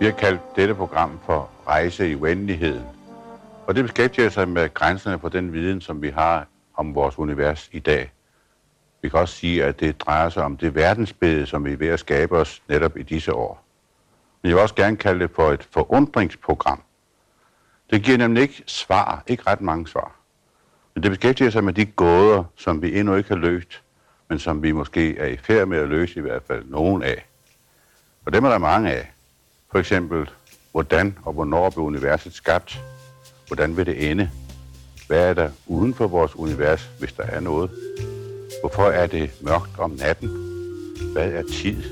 Vi har kaldt dette program for Rejse i uendeligheden. Og det beskæftiger sig med grænserne for den viden, som vi har om vores univers i dag. Vi kan også sige, at det drejer sig om det verdensbillede, som vi er ved at skabe os netop i disse år. Men jeg vil også gerne kalde det for et forundringsprogram. Det giver nemlig ikke svar, ikke ret mange svar. Men det beskæftiger sig med de gåder, som vi endnu ikke har løst, men som vi måske er i færd med at løse i hvert fald nogen af. Og dem er der mange af. For eksempel, hvordan og hvornår blev universet skabt? Hvordan vil det ende? Hvad er der uden for vores univers, hvis der er noget? Hvorfor er det mørkt om natten? Hvad er tid?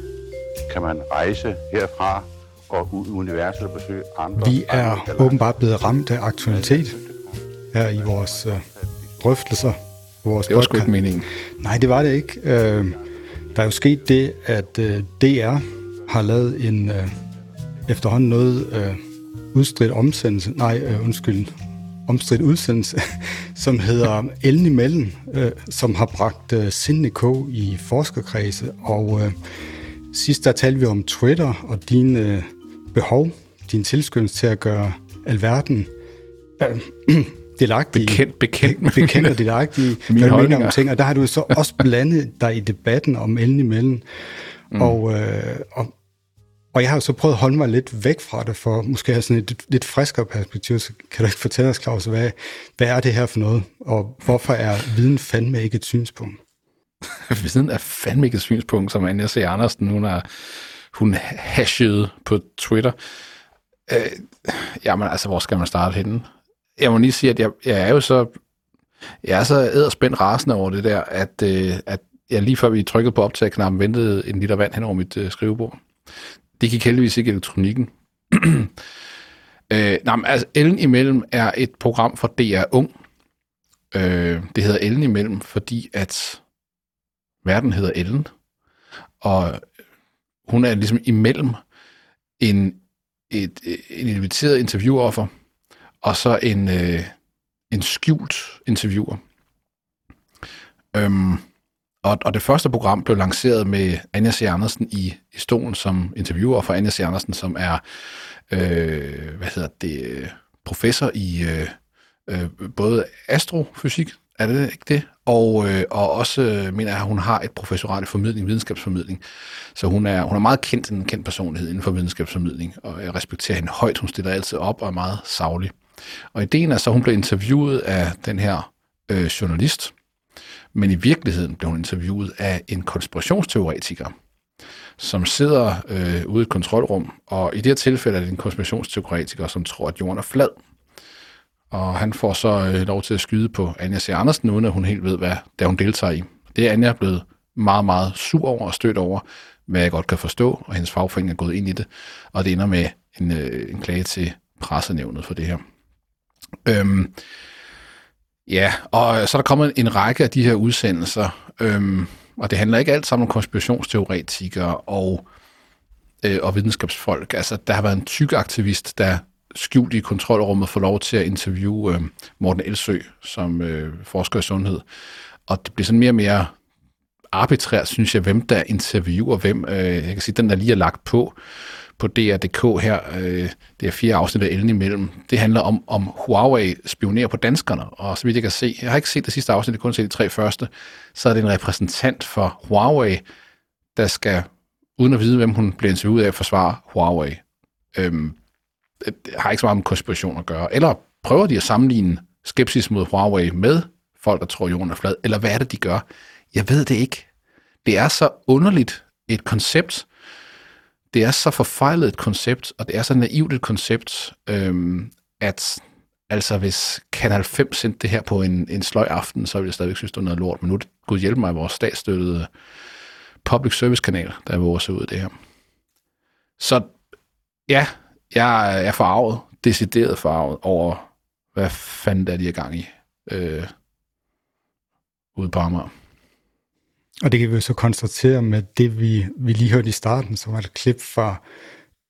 Kan man rejse herfra og ud i universet og besøge andre? Vi er andre åbenbart blevet ramt af aktualitet her i vores øh, drøftelser. Vores Det var sgu ikke meningen. Nej, det var det ikke. Øh, der er jo sket det, at øh, DR har lavet en øh, efterhånden noget øh, udstridt omsendelse, nej, øh, undskyld, omstridt udsendelse, som hedder Ellen imellem, øh, som har bragt øh, Sindne K. i forskerkredse, og øh, sidst der talte vi om Twitter og dine øh, behov, din tilskyndelse til at gøre alverden øh, delagtig Bekendt, bekendt med bekendt og delagtige, hvad du mener om ting, og der har du så også blandet dig i debatten om Ellen imellem, mm. og, øh, og, og jeg har jo så prøvet at holde mig lidt væk fra det, for måske have sådan et lidt friskere perspektiv, så kan du ikke fortælle os, Claus, hvad, hvad er det her for noget, og hvorfor er viden fandme ikke et synspunkt? Viden er fandme ikke et synspunkt, som Anja C. Andersen, hun har hun hashede på Twitter. Øh, jamen altså, hvor skal man starte henne? Jeg må lige sige, at jeg, jeg er jo så, jeg er så æderspændt rasende over det der, at, øh, at jeg lige før vi trykkede på optagknappen, ventede en liter vand hen over mit øh, skrivebord. Det gik heldigvis ikke elektronikken. øh, nej, men altså, Ellen imellem er et program for DR Ung. Øh, det hedder Ellen imellem, fordi at verden hedder Ellen, og hun er ligesom imellem en, et, en inviteret interviewoffer, og så en, øh, en skjult interviewer. Øhm, og, og det første program blev lanceret med Anja C. Andersen i, i stolen som interviewer for Anja C. Andersen, som er øh, hvad hedder det, professor i øh, øh, både astrofysik, er det ikke det? Og, øh, og også øh, mener jeg, at hun har et professorat i formidling, videnskabsformidling. Så hun er, hun er meget kendt, en kendt personlighed inden for videnskabsformidling, og jeg respekterer hende højt. Hun stiller altid op og er meget savlig. Og ideen er så, at hun blev interviewet af den her øh, journalist, men i virkeligheden blev hun interviewet af en konspirationsteoretiker, som sidder øh, ude i et kontrolrum, og i det her tilfælde er det en konspirationsteoretiker, som tror, at jorden er flad. Og han får så øh, lov til at skyde på Anja C. Andersen, uden at hun helt ved, hvad det er, hun deltager i. Det er Anja blevet meget, meget sur over og stødt over, hvad jeg godt kan forstå, og hendes fagforening er gået ind i det, og det ender med en, øh, en klage til pressenævnet for det her. Øhm, ja, og så er der kommet en række af de her udsendelser, øhm, og det handler ikke alt sammen om konspirationsteoretikere og, øh, og videnskabsfolk. Altså, der har været en tyk aktivist, der skjult i kontrolrummet får lov til at interviewe øh, Morten Elsø, som øh, forsker i sundhed. Og det bliver sådan mere og mere arbitrært, synes jeg, hvem der interviewer hvem. Øh, jeg kan sige, den der lige er lagt på, på DR.dk her, øh, det er fire afsnit af Ellen imellem, det handler om, om Huawei spionerer på danskerne, og så vidt jeg kan se, jeg har ikke set det sidste afsnit, jeg har kun set de tre første, så er det en repræsentant for Huawei, der skal, uden at vide, hvem hun bliver interviewet af, forsvare Huawei. Øhm, det har ikke så meget med konspiration at gøre. Eller prøver de at sammenligne skepsis mod Huawei med folk, der tror, jorden er flad? Eller hvad er det, de gør? Jeg ved det ikke. Det er så underligt et koncept. Det er så forfejlet et koncept, og det er så naivt et koncept, øhm, at altså hvis Kanal 5 sendte det her på en, en sløj aften, så ville jeg stadigvæk synes, det var noget lort. Men nu det gud hjælpe mig vores statsstøttede public service kanal, der er vores ud af det her. Så ja, jeg er forarvet, decideret forarvet over, hvad fanden der er, de er gang i øh, ude på Amager. Og det kan vi jo så konstatere med det, vi, vi lige hørte i starten, som var et klip fra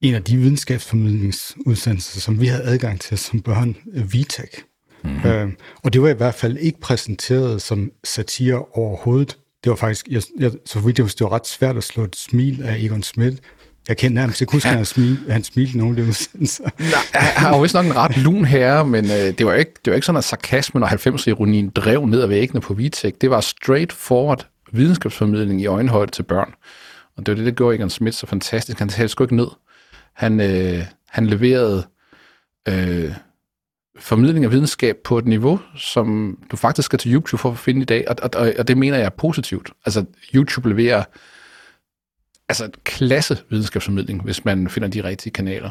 en af de videnskabsformidlingsudsendelser, som vi havde adgang til som børn, VTech. Mm-hmm. Øh, og det var i hvert fald ikke præsenteret som satire overhovedet. Det var faktisk, jeg, jeg, så vidt jeg husker, det var ret svært at slå et smil af Egon Schmidt, Jeg kender nærmest ikke huske, at han smilte, han smilte nogen af de udsendelser. Nej, han har jo vist nok en ret lun herre, men øh, det, var ikke, det var ikke sådan, at sarkasmen og 90'er-ironien drev ned ad væggene på Vitek. Det var straight forward videnskabsformidling i øjenhøjde til børn. Og det var det, der gjorde Egon Schmidt så fantastisk. Han talte sgu ikke ned. Han, øh, han leverede øh, formidling af videnskab på et niveau, som du faktisk skal til YouTube for at finde i dag, og, og, og det mener jeg er positivt. Altså, YouTube leverer altså klasse videnskabsformidling, hvis man finder de rigtige kanaler.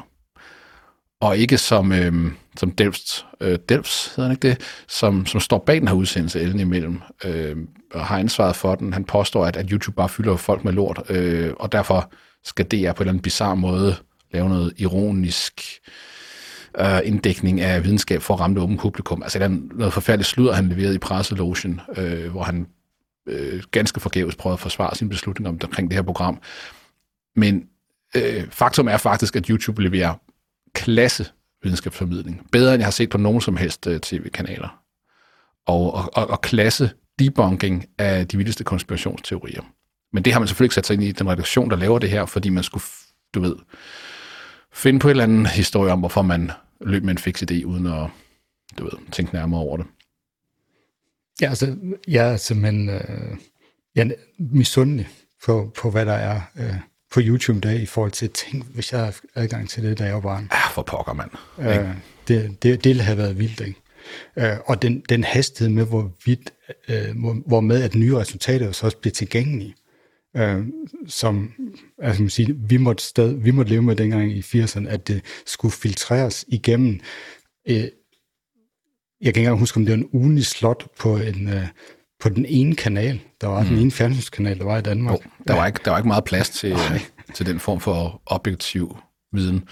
Og ikke som, øh, som Delfts, øh, Delfs hedder han ikke det, som, som står bag den her udsendelse, Ellen imellem, øh, og har ansvaret for den. Han påstår, at, at YouTube bare fylder folk med lort, øh, og derfor skal DR på en eller anden bizarre måde lave noget ironisk øh, inddækning af videnskab for at ramme det åbne publikum. Altså, det er noget forfærdeligt sludder, han leverede i presselogen, øh, hvor han øh, ganske forgæves prøvede at forsvare sin beslutning om, omkring det her program. Men øh, faktum er faktisk, at YouTube leverer klasse videnskabsformidling. Bedre end jeg har set på nogen som helst øh, tv-kanaler. Og, og, og klasse debunking af de vildeste konspirationsteorier. Men det har man selvfølgelig ikke sat sig ind i den redaktion, der laver det her, fordi man skulle, du ved, finde på en eller anden historie om, hvorfor man løb med en fix idé, uden at, du ved, tænke nærmere over det. Ja, altså, jeg er simpelthen øh, jeg er misundelig på, på, hvad der er øh, på YouTube dag i forhold til ting, hvis jeg har adgang til det, da jeg var barn. Ja, for pokker, mand. Øh, det, det, det have været vildt, ikke? Øh, og den, den hastighed med, hvor vidt, øh, hvor, hvor med at nye resultater så også bliver tilgængelige, øh, som, altså man siger, vi måtte, sted, vi måtte leve med dengang i 80'erne, at det skulle filtreres igennem øh, jeg kan ikke engang huske, om det var en ugenlig slot på, en, uh, på den ene kanal. Der var mm. den ene fjernsynskanal, der var i Danmark. Oh, der, var ikke, der var ikke meget plads til, uh, til den form for objektiv viden.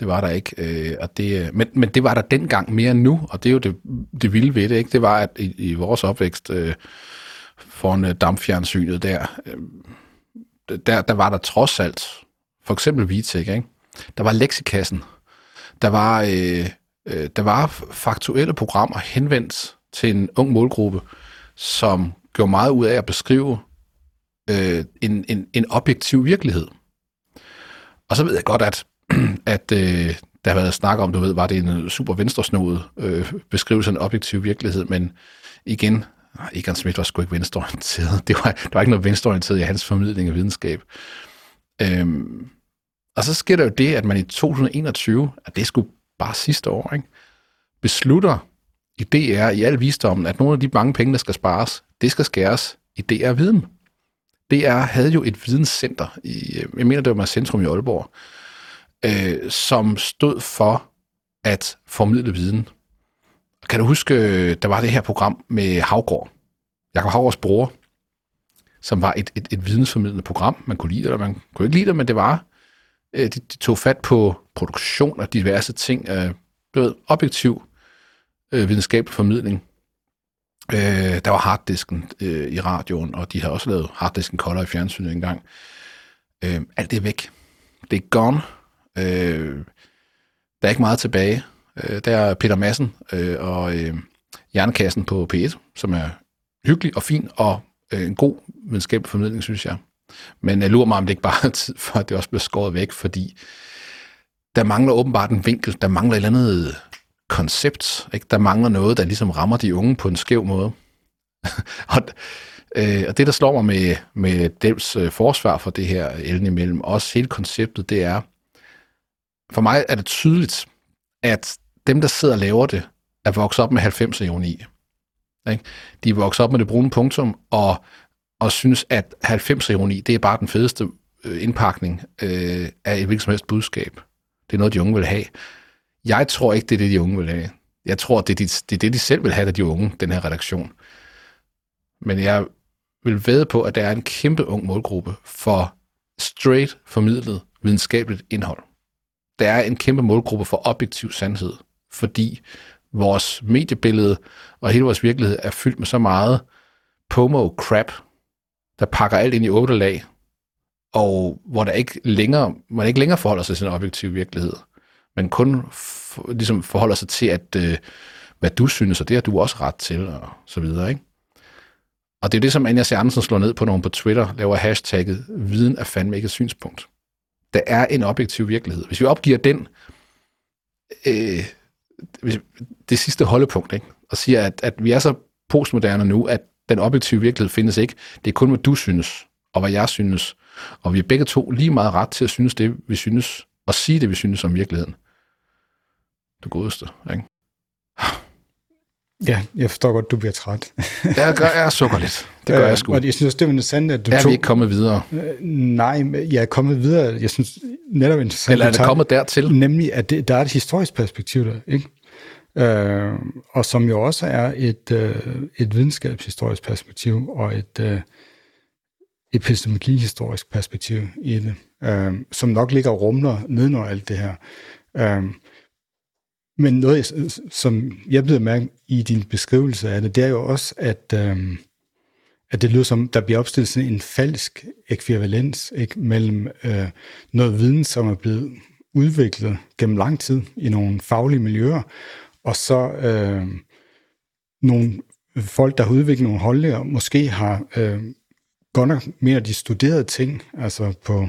Det var der ikke. Øh, og det, men, men det var der dengang mere end nu, og det er jo det, det vilde ved det. Ikke? Det var, at i, i vores opvækst øh, foran øh, dampfjernsynet der, øh, der, der var der trods alt, for eksempel Vitek, ikke? der var leksikassen, der var... Øh, øh, der var faktuelle programmer henvendt til en ung målgruppe, som gjorde meget ud af at beskrive øh, en, en, en objektiv virkelighed. Og så ved jeg godt, at, at øh, der har været snak om, du ved, var det en super venstresnodet øh, beskrivelse af en objektiv virkelighed, men igen, Egon Schmidt var sgu ikke venstreorienteret. Det var, der var ikke noget venstreorienteret i hans formidling af videnskab. Øhm, og så sker der jo det, at man i 2021, at det skulle bare sidste år, ikke? beslutter idé er i al visdom, at nogle af de mange penge, der skal spares, det skal skæres i DR Viden. DR havde jo et videnscenter, i, øh, jeg mener, det var Centrum i Aalborg, øh, som stod for at formidle viden. Kan du huske, øh, der var det her program med Havgård, Jakob Havgårds bror, som var et, et, et vidensformidlende program. Man kunne lide det, eller man kunne ikke lide det, men det var øh, de, de tog fat på produktion af diverse ting, øh, ved, objektiv øh, videnskabelig formidling. Øh, der var harddisken øh, i radioen, og de har også lavet harddisken kolder i fjernsynet engang. Øh, alt det er væk. Det er gone. Øh, der er ikke meget tilbage. Øh, der er Peter Madsen øh, og øh, Jernkassen på P1, som er hyggelig og fin, og øh, en god videnskabelig formidling, synes jeg. Men jeg lurer mig, om det ikke bare er tid for, at det også bliver skåret væk, fordi der mangler åbenbart en vinkel, der mangler et eller andet koncept, ikke? der mangler noget, der ligesom rammer de unge på en skæv måde. og, øh, og det, der slår mig med, med Delfs øh, forsvar for det her elden imellem, også hele konceptet, det er, for mig er det tydeligt, at dem, der sidder og laver det, er vokset op med 90'er ironi. Ikke? De er vokset op med det brune punktum, og og synes, at 90'er ironi, det er bare den fedeste øh, indpakning øh, af et hvilket som helst budskab. Det er noget, de unge vil have. Jeg tror ikke, det er det, de unge vil have. Jeg tror, det er, de, det er det, de selv vil have, da de unge, den her redaktion. Men jeg vil ved på, at der er en kæmpe ung målgruppe for straight formidlet videnskabeligt indhold. Der er en kæmpe målgruppe for objektiv sandhed, fordi vores mediebillede og hele vores virkelighed er fyldt med så meget pomo-crap, der pakker alt ind i otte lag, og hvor der ikke længere, man ikke længere forholder sig til en objektiv virkelighed, man kun for, ligesom forholder sig til, at øh, hvad du synes, og det har du også ret til, og så videre, ikke? Og det er det, som Anja C. Andersen slår ned på, når hun på Twitter laver hashtagget, viden er fandme ikke et synspunkt. der er en objektiv virkelighed. Hvis vi opgiver den, øh, det sidste holdepunkt, ikke? og siger, at, at vi er så postmoderne nu, at den objektive virkelighed findes ikke. Det er kun, hvad du synes, og hvad jeg synes. Og vi er begge to lige meget ret til at synes det, vi synes, og sige det, vi synes om virkeligheden. Det godeste, ikke? Ja, jeg forstår godt, du bliver træt. jeg, gør, jeg sukker lidt. Det gør jeg sgu. Og jeg synes det er interessant, at du er tog... vi ikke kommet videre? Nej, jeg er kommet videre. Jeg synes netop interessant... Eller er det kommet dertil? Nemlig, at det, der er et historisk perspektiv der, ikke? Øh, og som jo også er et, øh, et videnskabshistorisk perspektiv og et øh, epistemologihistorisk perspektiv i det, øh, som nok ligger og rumler nedenunder alt det her. Øh, men noget, som jeg bliver mærke i din beskrivelse af det, det er jo også, at, øh, at det lyder som, der bliver opstillet sådan en falsk ekvivalens ikke, mellem øh, noget viden, som er blevet udviklet gennem lang tid i nogle faglige miljøer, og så øh, nogle folk, der har udviklet nogle holdninger, måske har øh, godt nok mere de studerede ting, altså på,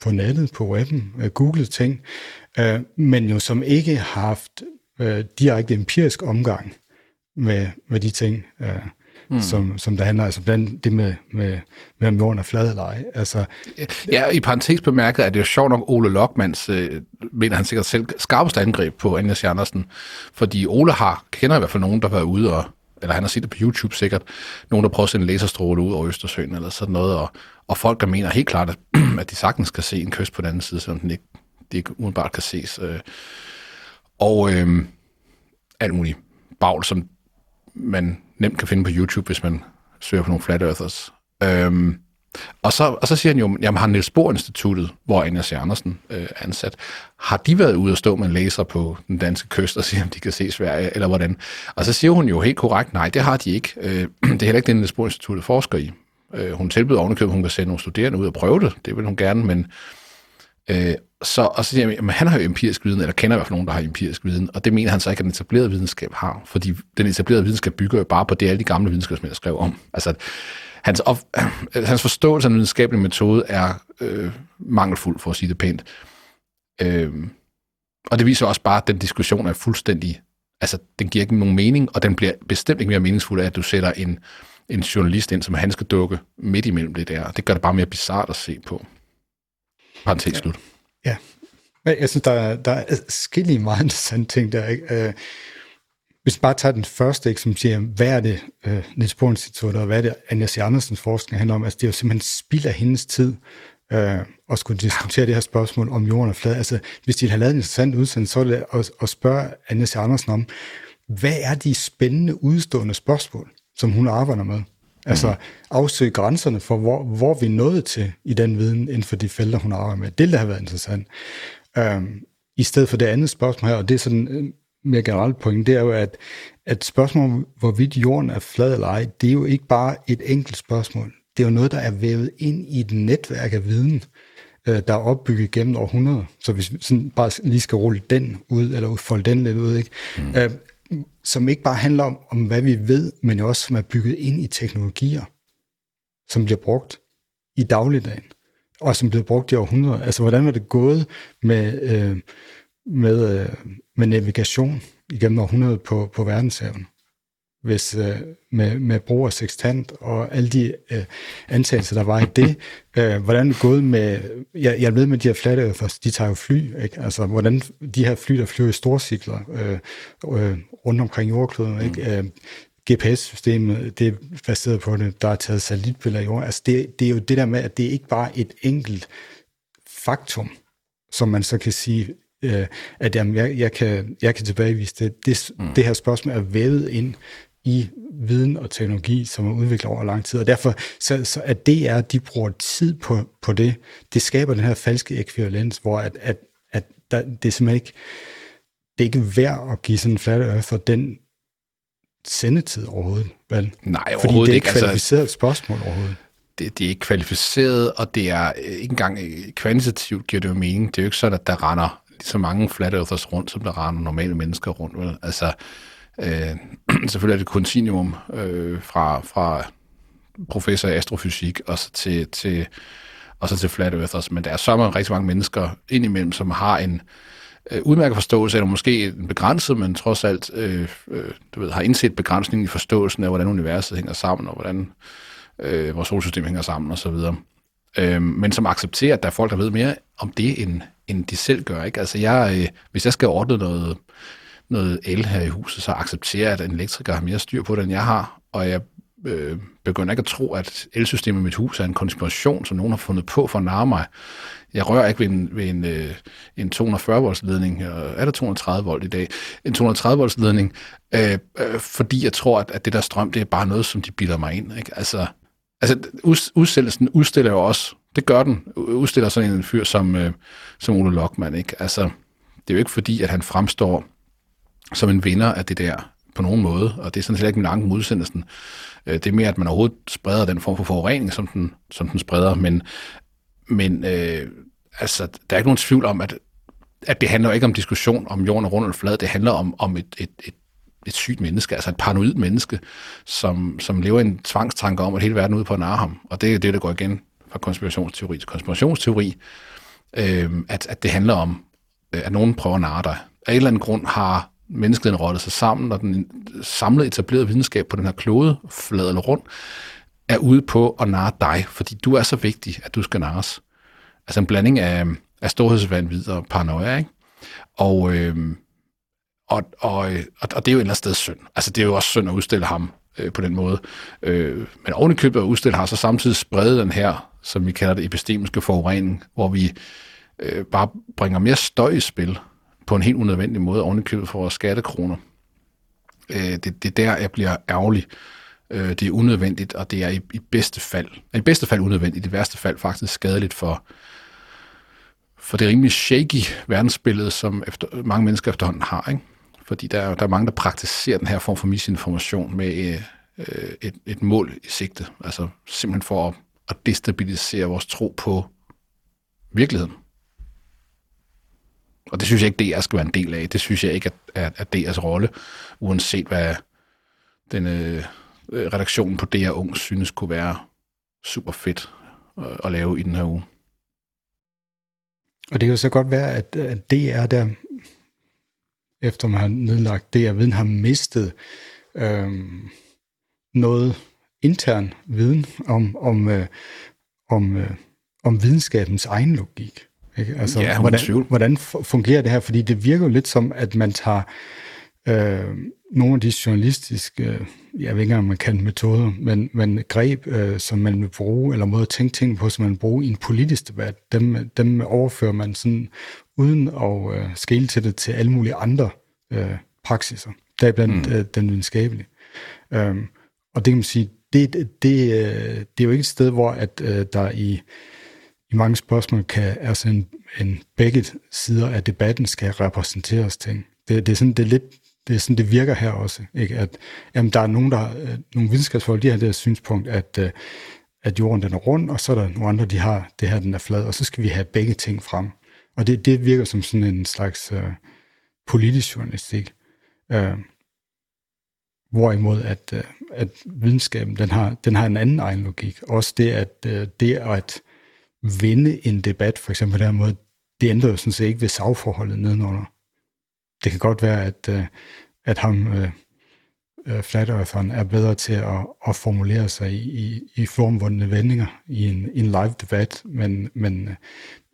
på nettet, på webben, øh, googlet ting, øh, men jo som ikke har haft øh, direkte empirisk omgang med, med de ting, øh, mm. som, som der handler, altså blandt det med, med, med om jorden er flad eller ej. Altså, ja, i parentes bemærket er det jo sjovt nok Ole Lokmans, øh, mener han sikkert selv, skarpeste angreb på Agnes Andersen, fordi Ole har, kender i hvert fald nogen, der har været ude og eller han har set det på YouTube sikkert, nogen, der prøver at sende laserstråle ud over Østersøen, eller sådan noget, og, og folk, der mener helt klart, at, at de sagtens kan se en kyst på den anden side, selvom den ikke, det ikke umiddelbart kan ses. Øh. Og øh, alt muligt bagl, som man nemt kan finde på YouTube, hvis man søger på nogle flat earthers. Øhm, og, så, og så siger han jo, jamen har Niels Bohr Instituttet, hvor Anja C. Andersen øh, er ansat, har de været ude og stå med en laser på den danske kyst og se, om de kan se Sverige, eller hvordan? Og så siger hun jo helt korrekt, nej, det har de ikke. Øh, det er heller ikke det, Niels Bohr Instituttet forsker i. Øh, hun tilbyder ovenikøbet, at hun kan sende nogle studerende ud og prøve det. Det vil hun gerne, men... Øh, så, og så siger jeg, at han har jo empirisk viden, eller kender i hvert fald nogen, der har empirisk viden, og det mener han så ikke, at den etablerede videnskab har, fordi den etablerede videnskab bygger jo bare på det, alle de gamle videnskabsmænd skrev om. Altså, hans, op, hans forståelse af den videnskabelige metode er øh, mangelfuld, for at sige det pænt. Øh, og det viser også bare, at den diskussion er fuldstændig, altså den giver ikke nogen mening, og den bliver bestemt ikke mere meningsfuld af, at du sætter en, en journalist ind, som han skal dukke midt imellem det der. Det gør det bare mere bizart at se på. Parenthes slut. Ja. ja. Jeg synes, der er, der er skille meget interessante ting der. Ikke? Øh, hvis vi bare tager den første, ikke, som siger, hvad er det uh, Niels Bohr Institut, og hvad er det Anja C. Andersens forskning handler om? Altså, det er jo simpelthen spild af hendes tid at skulle diskutere det her spørgsmål om jorden er flad. Altså, hvis de har lavet en interessant udsendelse, så er det at, at spørge Anja C. Andersen om, hvad er de spændende udstående spørgsmål, som hun arbejder med? Altså mm. afsøge grænserne for, hvor, hvor vi nåede til i den viden inden for de felter, hun arbejder med. Det ville have været interessant. Um, I stedet for det andet spørgsmål her, og det er sådan mere generelt point, det er jo, at, at spørgsmålet hvorvidt jorden er flad eller ej, det er jo ikke bare et enkelt spørgsmål. Det er jo noget, der er vævet ind i et netværk af viden, øh, der er opbygget gennem århundreder. Så hvis vi sådan bare lige skal rulle den ud, eller folde den lidt ud, ikke? Mm. Øh, som ikke bare handler om, om, hvad vi ved, men også som er bygget ind i teknologier, som bliver brugt i dagligdagen, og som bliver brugt i århundreder. Altså, hvordan var det gået med, øh, med, øh, med navigation igennem århundrede på, på verdenshaven? Hvis, øh, med, med brug af sextant og alle de øh, antagelser, der var i det. Øh, hvordan det gået med, jeg, jeg ved med de her flat earthers, de tager jo fly, ikke? altså hvordan de her fly, der flyver i storcykler øh, øh, rundt omkring jordkloden, ikke? Mm. Øh, GPS-systemet, det er baseret på det, der er taget satellitbilleder i jorden. Altså det, det er jo det der med, at det ikke bare er et enkelt faktum, som man så kan sige, øh, at jamen, jeg, jeg, kan, jeg kan tilbagevise det. Det, mm. det her spørgsmål er vævet ind i viden og teknologi, som er udviklet over lang tid. Og derfor, så, så at det er, at de bruger tid på, på det, det skaber den her falske ekvivalens, hvor at, at, at der, det er simpelthen ikke, det er ikke værd at give sådan en flat earth den sendetid overhovedet, vel? Nej, overhovedet Fordi det er ikke. et kvalificeret altså, spørgsmål overhovedet. Det, det er ikke kvalificeret, og det er ikke engang kvantitativt giver det jo mening. Det er jo ikke sådan, at der render så mange flat earthers rundt, som der render normale mennesker rundt. Vel? Altså, øh, selvfølgelig er det kontinuum øh, fra, fra professor i astrofysik og så til, til og så til Flat Earthers. Men der er så mange, rigtig mange mennesker indimellem, som har en øh, udmærket forståelse, eller måske en begrænset, men trods alt øh, øh, du ved, har indset begrænsningen i forståelsen af, hvordan universet hænger sammen, og hvordan øh, vores solsystem hænger sammen, osv. Øh, men som accepterer, at der er folk, der ved mere om det, end, end de selv gør. Ikke? Altså jeg, øh, hvis jeg skal ordne noget, noget el her i huset, så accepterer jeg, at en elektriker har mere styr på det, end jeg har, og jeg øh, begynder ikke at tro, at elsystemet i mit hus er en konspiration, som nogen har fundet på for at narre mig. Jeg rører ikke ved en, ved en, øh, en 240 volts ledning, øh, er der 230 volt i dag, en 230 volts ledning, øh, øh, fordi jeg tror, at, at det der strøm, det er bare noget, som de bilder mig ind. Ikke? Altså, altså udstillelsen udstiller jo også, det gør den, udstiller sådan en fyr som, øh, som Ole Lokman. Ikke? Altså, det er jo ikke fordi, at han fremstår som en vinder af det der på nogen måde, og det er sådan set ikke min anke modsendelsen. Øh, det er mere, at man overhovedet spreder den form for forurening, som den, som den spreder, men, men øh, altså, der er ikke nogen tvivl om, at, at det handler ikke om diskussion om jorden er rund eller flad, det handler om, om et, et, et, et sygt menneske, altså et paranoid menneske, som, som lever i en tvangstanke om, at hele verden er ude på at narre ham. Og det er det, der går igen fra konspirationsteori til konspirationsteori, øh, at, at det handler om, øh, at nogen prøver at narre dig. Af en eller anden grund har menneskeheden rottet sig sammen, og den samlede etablerede videnskab på den her klode, flad eller rund, er ude på at narre dig, fordi du er så vigtig, at du skal narres. Altså en blanding af, af storhedsvandvid og paranoia, ikke? Og, øh, og, og, og, det er jo et eller andet sted synd. Altså det er jo også synd at udstille ham øh, på den måde. Øh, men oven i købet at udstille har så samtidig spredt den her, som vi kalder det epistemiske forurening, hvor vi øh, bare bringer mere støj i spil, på en helt unødvendig måde ovenikøbet for vores skattekroner. Øh, det, det er der, jeg bliver ærgerlig. Øh, det er unødvendigt, og det er i, i bedste fald, i bedste fald unødvendigt, i værste fald faktisk skadeligt for, for det rimelig shaky verdensbillede, som efter, mange mennesker efterhånden har. Ikke? Fordi der, der er mange, der praktiserer den her form for misinformation med øh, øh, et, et mål i sigte. Altså simpelthen for at, at destabilisere vores tro på virkeligheden. Og det synes jeg ikke, DR skal være en del af. Det synes jeg ikke er, er, DR's rolle, uanset hvad den øh, øh redaktionen på DR Ung synes kunne være super fedt at, at lave i den her uge. Og det kan jo så godt være, at, at DR der, efter man har nedlagt DR Viden, har mistet øh, noget intern viden om, om, øh, om, øh, om videnskabens egen logik. Ikke? Altså, ja, hvordan, hvordan fungerer det her? Fordi det virker jo lidt som, at man tager øh, nogle af de journalistiske, øh, jeg ved ikke om man kan metoder, men, men greb, øh, som man vil bruge, eller måde at tænke ting på, som man vil bruge i en politisk debat, dem, dem overfører man sådan, uden at øh, skele til det til alle mulige andre øh, praksiser, deriblandt mm. øh, den videnskabelige. Øh, og det kan man sige, det, det, det, øh, det er jo ikke et sted, hvor at øh, der i i mange spørgsmål kan altså en, en begge sider af debatten skal repræsenteres ting. Det, det er sådan, det er lidt det er sådan, det virker her også, ikke? at jamen, der er nogen, der, øh, nogle videnskabsfolk, de har det her synspunkt, at, øh, at jorden den er rund, og så er der nogle andre, de har det her, den er flad, og så skal vi have begge ting frem. Og det, det virker som sådan en slags øh, politisk journalistik. Øh, hvorimod at, øh, at videnskaben, den har, den har en anden egen logik. Også det, at øh, det at vinde en debat, for eksempel på den måde, det ændrer jo sådan set ikke ved sagforholdet nedenunder. Det kan godt være, at, øh, at ham, øh, øh Flat Eartheren, er bedre til at, at formulere sig i, i, i formvundne vendinger i en, en live debat, men, men øh,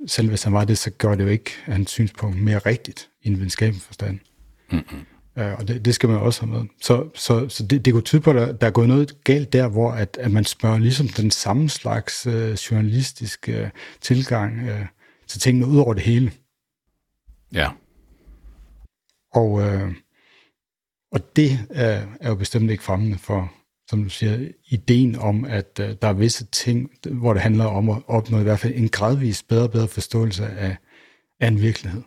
selv hvis han var det, så gør det jo ikke hans synspunkt mere rigtigt i en videnskabelig forstand. Mm-hmm. Uh, og det, det skal man også have med. Så, så, så det, det kunne tyde på, at der, er gået noget galt der, hvor at, at man spørger ligesom den samme slags uh, journalistiske uh, tilgang uh, til tingene ud over det hele. Ja. Og, uh, og det er, er jo bestemt ikke fremmende for, som du siger, ideen om, at uh, der er visse ting, hvor det handler om at opnå i hvert fald en gradvis bedre og bedre forståelse af, af en virkelighed.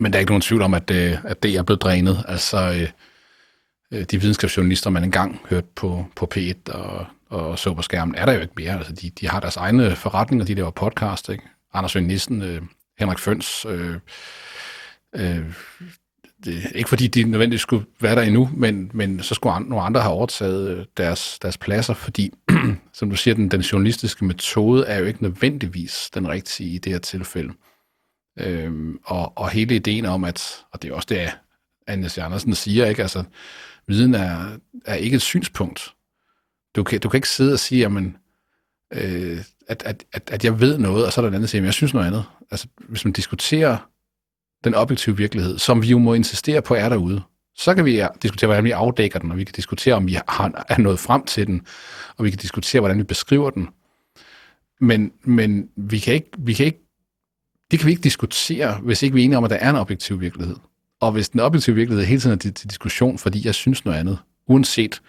Men der er ikke nogen tvivl om, at, øh, at det er blevet drænet. Altså, øh, øh, de videnskabsjournalister, man engang hørte på, på P1 og, og så på skærmen, er der jo ikke mere. Altså, de, de har deres egne forretninger, de laver podcast. Ikke? Anders Vend Nissen, øh, Henrik Føns, øh, øh, det, ikke fordi de nødvendigvis skulle være der endnu, men, men så skulle nogle andre have overtaget øh, deres, deres pladser, fordi, som du siger, den, den journalistiske metode er jo ikke nødvendigvis den rigtige i det her tilfælde. Øhm, og, og hele ideen om, at, og det er også det, Anne Andersen siger, ikke? Altså, viden er, er ikke et synspunkt. Du kan, du kan ikke sidde og sige, jamen, øh, at, at, at, at jeg ved noget, og så er der en anden, der siger, jeg synes noget andet. Altså, hvis man diskuterer den objektive virkelighed, som vi jo må insistere på er derude, så kan vi diskutere, hvordan vi afdækker den, og vi kan diskutere, om vi har, er nået frem til den, og vi kan diskutere, hvordan vi beskriver den. Men, men vi, kan ikke, vi kan ikke, det kan vi ikke diskutere, hvis ikke vi er enige om, at der er en objektiv virkelighed. Og hvis den objektive virkelighed hele tiden er til, til diskussion, fordi jeg synes noget andet, uanset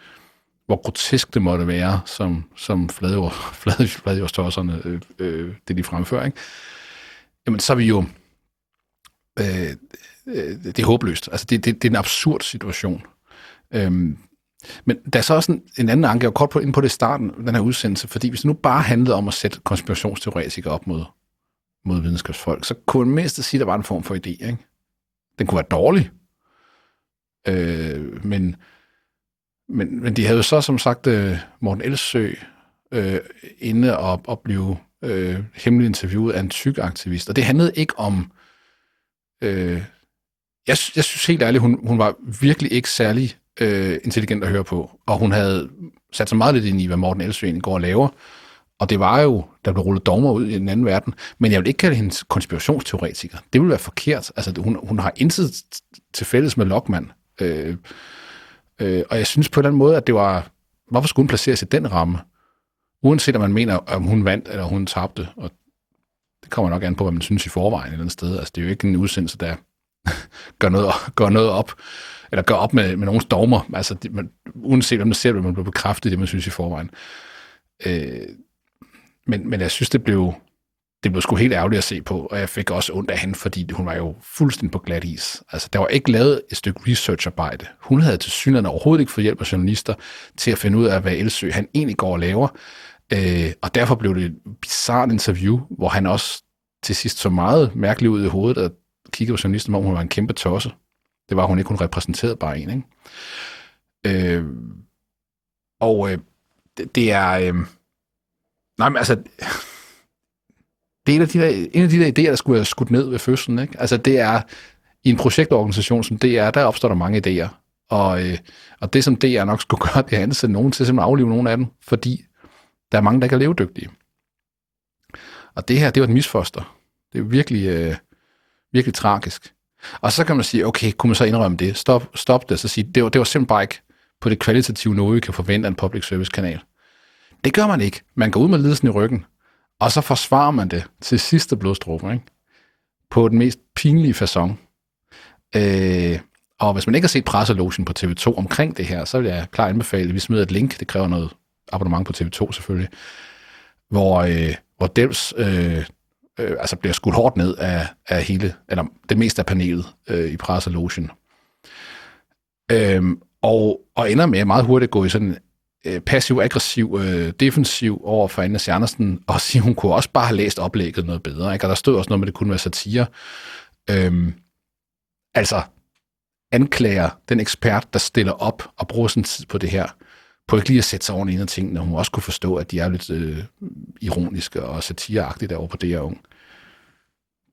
hvor grotesk det måtte være, som, som fladjordstosserne, øh, øh, det de fremfører, ikke? jamen så er vi jo, øh, øh, det er håbløst. Altså det, det, det er en absurd situation. Øhm, men der er så også en, en anden anke, jeg var kort på, ind på det i starten, den her udsendelse, fordi hvis det nu bare handlede om at sætte konspirationsteoretikere op mod, mod videnskabsfolk, så kunne man mindst sige, at der var en form for idé. Ikke? Den kunne være dårlig, øh, men, men, men de havde jo så som sagt øh, Morten Elsø øh, inde og, og blive øh, hemmeligt interviewet af en tyk aktivist, og det handlede ikke om Øh, jeg, jeg synes helt ærligt, hun, hun var virkelig ikke særlig øh, intelligent at høre på, og hun havde sat sig meget lidt ind i, hvad Morten Elsøen går og laver, og det var jo, der blev rullet dogmer ud i den anden verden, men jeg vil ikke kalde hende konspirationsteoretiker. Det vil være forkert. Altså, hun, hun har intet til fælles med Lockman. Øh, øh, og jeg synes på en eller anden måde, at det var, hvorfor skulle hun placeres i den ramme? Uanset om man mener, om hun vandt eller hun tabte, og det kommer nok an på, hvad man synes i forvejen et eller andet sted. Altså, det er jo ikke en udsendelse, der gør noget, gør noget op, eller gør op med, med nogle dogmer. Altså, det, man, uanset om man ser det, man bliver bekræftet det, man synes i forvejen. Øh, men, men jeg synes, det blev, det blev sgu helt ærgerligt at se på, og jeg fik også ondt af hende, fordi hun var jo fuldstændig på glat is. Altså, der var ikke lavet et stykke researcharbejde. Hun havde til synligheden overhovedet ikke fået hjælp af journalister til at finde ud af, hvad Elsø han egentlig går og laver. Øh, og derfor blev det et bizarrt interview, hvor han også til sidst så meget mærkeligt ud i hovedet, og kiggede på journalisten, om hun var en kæmpe tosse. Det var hun ikke, hun repræsenterede bare en. Ikke? Øh, og øh, det, det er... Øh, nej, men altså... Det er en af, de der, en af de der idéer, der skulle have skudt ned ved fødslen. Ikke? Altså det er, i en projektorganisation som DR, der opstår der mange idéer. Og, øh, og det, som DR nok skulle gøre, det er at ansætte nogen til at aflive nogle af dem, fordi der er mange, der kan leve levedygtige. Og det her, det var et misfoster. Det er virkelig, øh, virkelig tragisk. Og så kan man sige, okay, kunne man så indrømme det? Stop, stop det, så sige, det var, det var simpelthen bare ikke på det kvalitative niveau, vi kan forvente af en public service kanal. Det gør man ikke. Man går ud med lidelsen i ryggen, og så forsvarer man det til sidste blodstråbe, ikke? På den mest pinlige façon. Øh, og hvis man ikke har set presselogen på TV2 omkring det her, så vil jeg klart anbefale, at vi smider et link. Det kræver noget abonnement på TV2 selvfølgelig, hvor, øh, hvor Dels øh, øh, altså bliver skudt hårdt ned af, af hele, eller det meste af panelet øh, i presselogen. Øh, og, og ender med meget hurtigt at gå i sådan øh, passiv-aggressiv, øh, defensiv over for Anna Andersen, og sige, hun kunne også bare have læst oplægget noget bedre. Ikke? Og der stod også noget med, at det kunne være satire. Øhm, altså, anklager den ekspert, der stiller op og bruger sin tid på det her, på ikke lige at sætte sig over en af tingene. Hun også kunne forstå, at de er lidt øh, ironiske og satireagtige derovre på det her ung.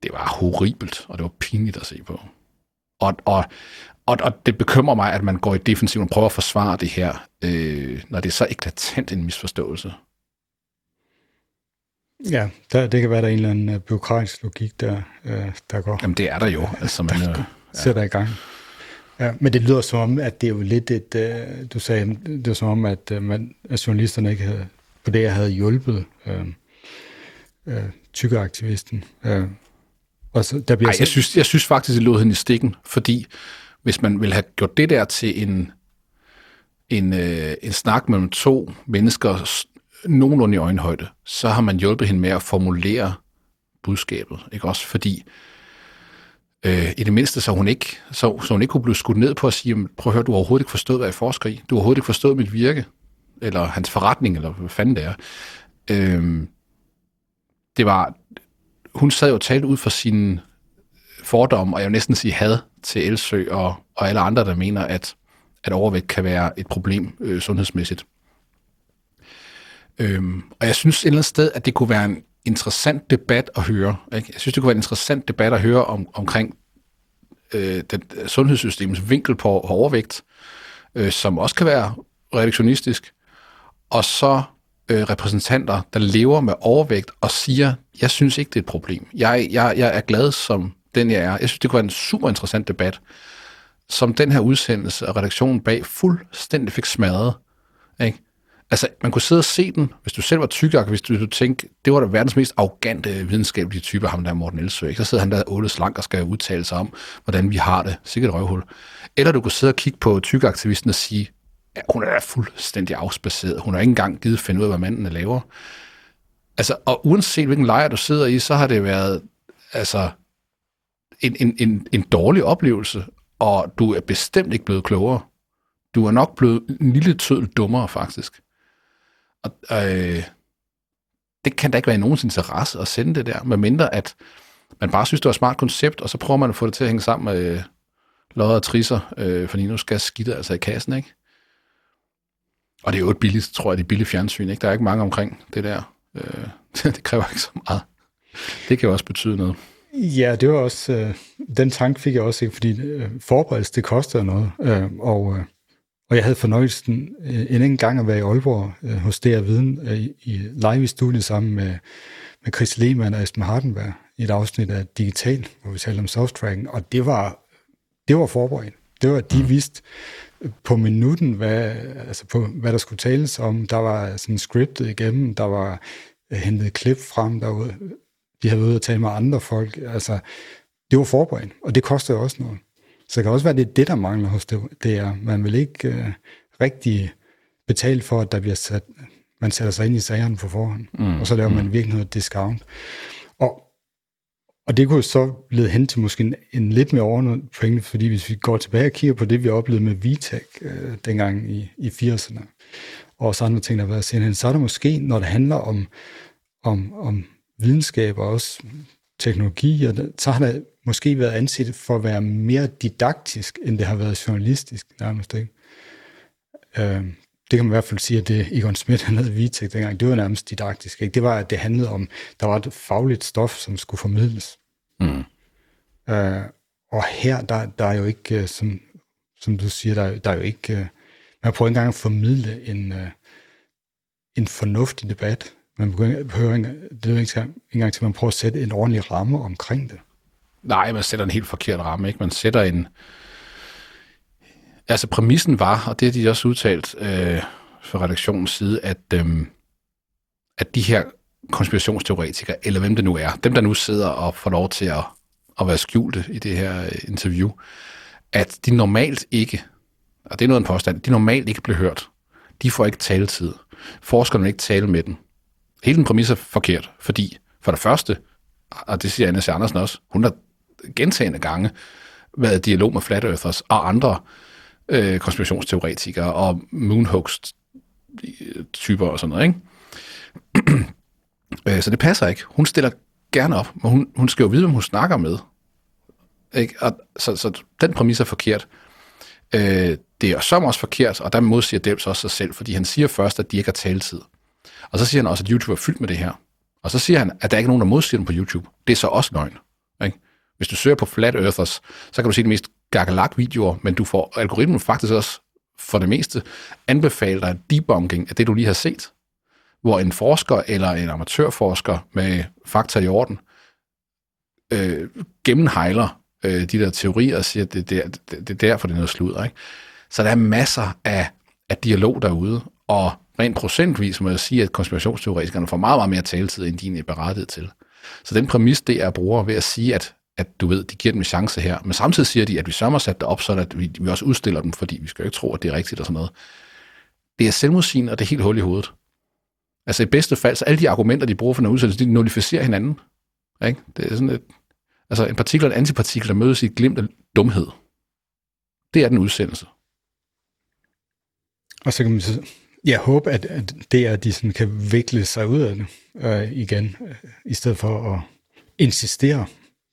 Det var horribelt, og det var pinligt at se på. Og, og, og, og det bekymrer mig, at man går i defensiven og prøver at forsvare det her, øh, når det er så eklatant en misforståelse. Ja, der, det kan være, der er en eller anden uh, byråkratisk logik, der, uh, der går. Jamen, det er der jo. Altså, man, der, ja. sætter i gang. Ja, men det lyder som om, at det er jo lidt et, uh, du sagde, det var som om, at, uh, man, at journalisterne ikke havde, på det, jeg havde hjulpet uh, uh, tykkeaktivisten. Uh, og så, der bliver Ej, jeg, synes, jeg synes faktisk, det lå hende i stikken, fordi hvis man vil have gjort det der til en, en, øh, en snak mellem to mennesker nogenlunde i øjenhøjde, så har man hjulpet hende med at formulere budskabet, ikke også? Fordi øh, i det mindste, så hun, ikke, så, så hun ikke kunne blive skudt ned på at sige, prøv at høre, du har overhovedet ikke forstået, hvad jeg forsker i. Du har overhovedet ikke forstået mit virke, eller hans forretning, eller hvad fanden det er. Øh, det var, hun sad jo og talte ud fra sin fordom, og jeg vil næsten sige had til Elsø og, og alle andre, der mener, at, at overvægt kan være et problem øh, sundhedsmæssigt. Øhm, og jeg synes et eller andet sted, at det kunne være en interessant debat at høre. Ikke? Jeg synes, det kunne være en interessant debat at høre om, omkring øh, den, sundhedssystemets vinkel på overvægt, øh, som også kan være reduktionistisk, og så øh, repræsentanter, der lever med overvægt og siger, jeg synes ikke, det er et problem. Jeg, jeg, jeg er glad som den, jeg er. Jeg synes, det kunne være en super interessant debat, som den her udsendelse og redaktionen bag fuldstændig fik smadret. Ikke? Altså, man kunne sidde og se den, hvis du selv var tykker, hvis du, du tænkte, det var da verdens mest arrogante videnskabelige type, ham der Morten Elsø. Så sidder han der otte slank og skal udtale sig om, hvordan vi har det. Sikkert røvhul. Eller du kunne sidde og kigge på tykkeaktivisten og sige, ja, hun er fuldstændig afspaceret. Hun har ikke engang givet finde ud af, hvad manden laver. Altså, og uanset hvilken lejr du sidder i, så har det været altså, en, en, en, en dårlig oplevelse, og du er bestemt ikke blevet klogere. Du er nok blevet en lille tødel dummere, faktisk. Og, øh, det kan da ikke være i nogens interesse at sende det der, medmindre at man bare synes, det var et smart koncept, og så prøver man at få det til at hænge sammen med øh, lodder og trisser, øh, fordi nu skal skidtet altså i kassen, ikke? Og det er jo et billigt, tror jeg, det er billigt fjernsyn, ikke? Der er ikke mange omkring det der. Øh, det kræver ikke så meget. Det kan jo også betyde noget. Ja, det var også, øh, den tanke fik jeg også, ikke? fordi øh, forberedelse, det koster noget, øh, og, øh, og jeg havde fornøjelsen øh, endnu en gang at være i Aalborg øh, hos DR Viden øh, i live i studiet sammen med, med Chris Lehmann og Esben Hardenberg i et afsnit af Digital, hvor vi talte om softtracking, og det var, det var forberedt. Det var, de vidste på minuten, hvad, altså på, hvad der skulle tales om. Der var sådan scriptet igennem, der var hentet klip frem, der var, de havde været ude og tale med andre folk. Altså, det var forberedt, og det koster også noget. Så det kan også være, at det er det, der mangler hos det. det er, man vil ikke uh, rigtig betale for, at der bliver sat, man sætter sig ind i sagerne på forhånd, mm. og så laver man mm. virkelig noget discount. Og, og det kunne så lede hen til måske en, en lidt mere overnået pointe, fordi hvis vi går tilbage og kigger på det, vi oplevede med VTech øh, dengang i, i 80'erne, og så andre ting, der har været senere, så er der måske, når det handler om, om, om videnskab og også teknologi, og det, så har der måske været anset for at være mere didaktisk, end det har været journalistisk nærmest. Ikke? Øh, det kan man i hvert fald sige, at det Egon Schmidt han havde Vitek dengang, det var nærmest didaktisk. Ikke? Det var, at det handlede om, der var et fagligt stof, som skulle formidles. Mm. Øh, og her, der, der er jo ikke, øh, som, som du siger, der, der er jo ikke, øh, man prøver ikke engang at formidle en, øh, en fornuftig debat. Man behøver ikke, det er ikke engang til, at man prøver at sætte en ordentlig ramme omkring det. Nej, man sætter en helt forkert ramme. Ikke? Man sætter en... Altså præmissen var, og det har de også udtalt øh, fra redaktionens side, at, øh, at de her konspirationsteoretikere, eller hvem det nu er, dem der nu sidder og får lov til at, at være skjulte i det her øh, interview, at de normalt ikke, og det er noget en påstand, de normalt ikke bliver hørt. De får ikke taletid. Forskerne vil ikke tale med dem. Hele den præmis er forkert, fordi for det første, og det siger Anna C. Andersen også, hun har gentagende gange været i dialog med Flat Earthers og andre øh, konspirationsteoretikere og moonhoax-typer øh, og sådan noget, ikke? Øh, så det passer ikke. Hun stiller gerne op, men hun, hun skal jo vide, hvem hun snakker med. Ikke? Og, så, så den præmis er forkert. Øh, det er som også forkert, og der modsiger Debs også sig selv, fordi han siger først, at de ikke har taletid. Og så siger han også, at YouTube er fyldt med det her. Og så siger han, at der er ikke nogen, der modsiger dem på YouTube. Det er så også løgn. Ikke? Hvis du søger på Flat Earthers, så kan du se de mest gagalak videoer men du får algoritmen faktisk også for det meste anbefaler dig debunking af det, du lige har set. Hvor en forsker eller en amatørforsker med fakta i orden øh, gennemhejler øh, de der teorier og siger, at det, det, det, det er derfor, det er noget sludder. Ikke? Så der er masser af, af dialog derude, og rent procentvis må jeg sige, at konspirationsteoretikerne får meget, meget mere taletid, end de er berettiget til. Så den præmis, det er bruger ved at sige, at, at du ved, de giver dem en chance her, men samtidig siger de, at vi sørger sat det op, så at vi, vi også udstiller dem, fordi vi skal jo ikke tro, at det er rigtigt og sådan noget. Det er selvmodsigende, og det er helt hul i hovedet. Altså i bedste fald, så alle de argumenter, de bruger for den udsendelse, de nullificerer hinanden. Ikke? Det er sådan et, altså en partikel og en antipartikel, der mødes i et glimt af dumhed. Det er den udsendelse. Og så kan man så, jeg håber, at, at det er, at de sådan kan vikle sig ud af det øh, igen, øh, i stedet for at insistere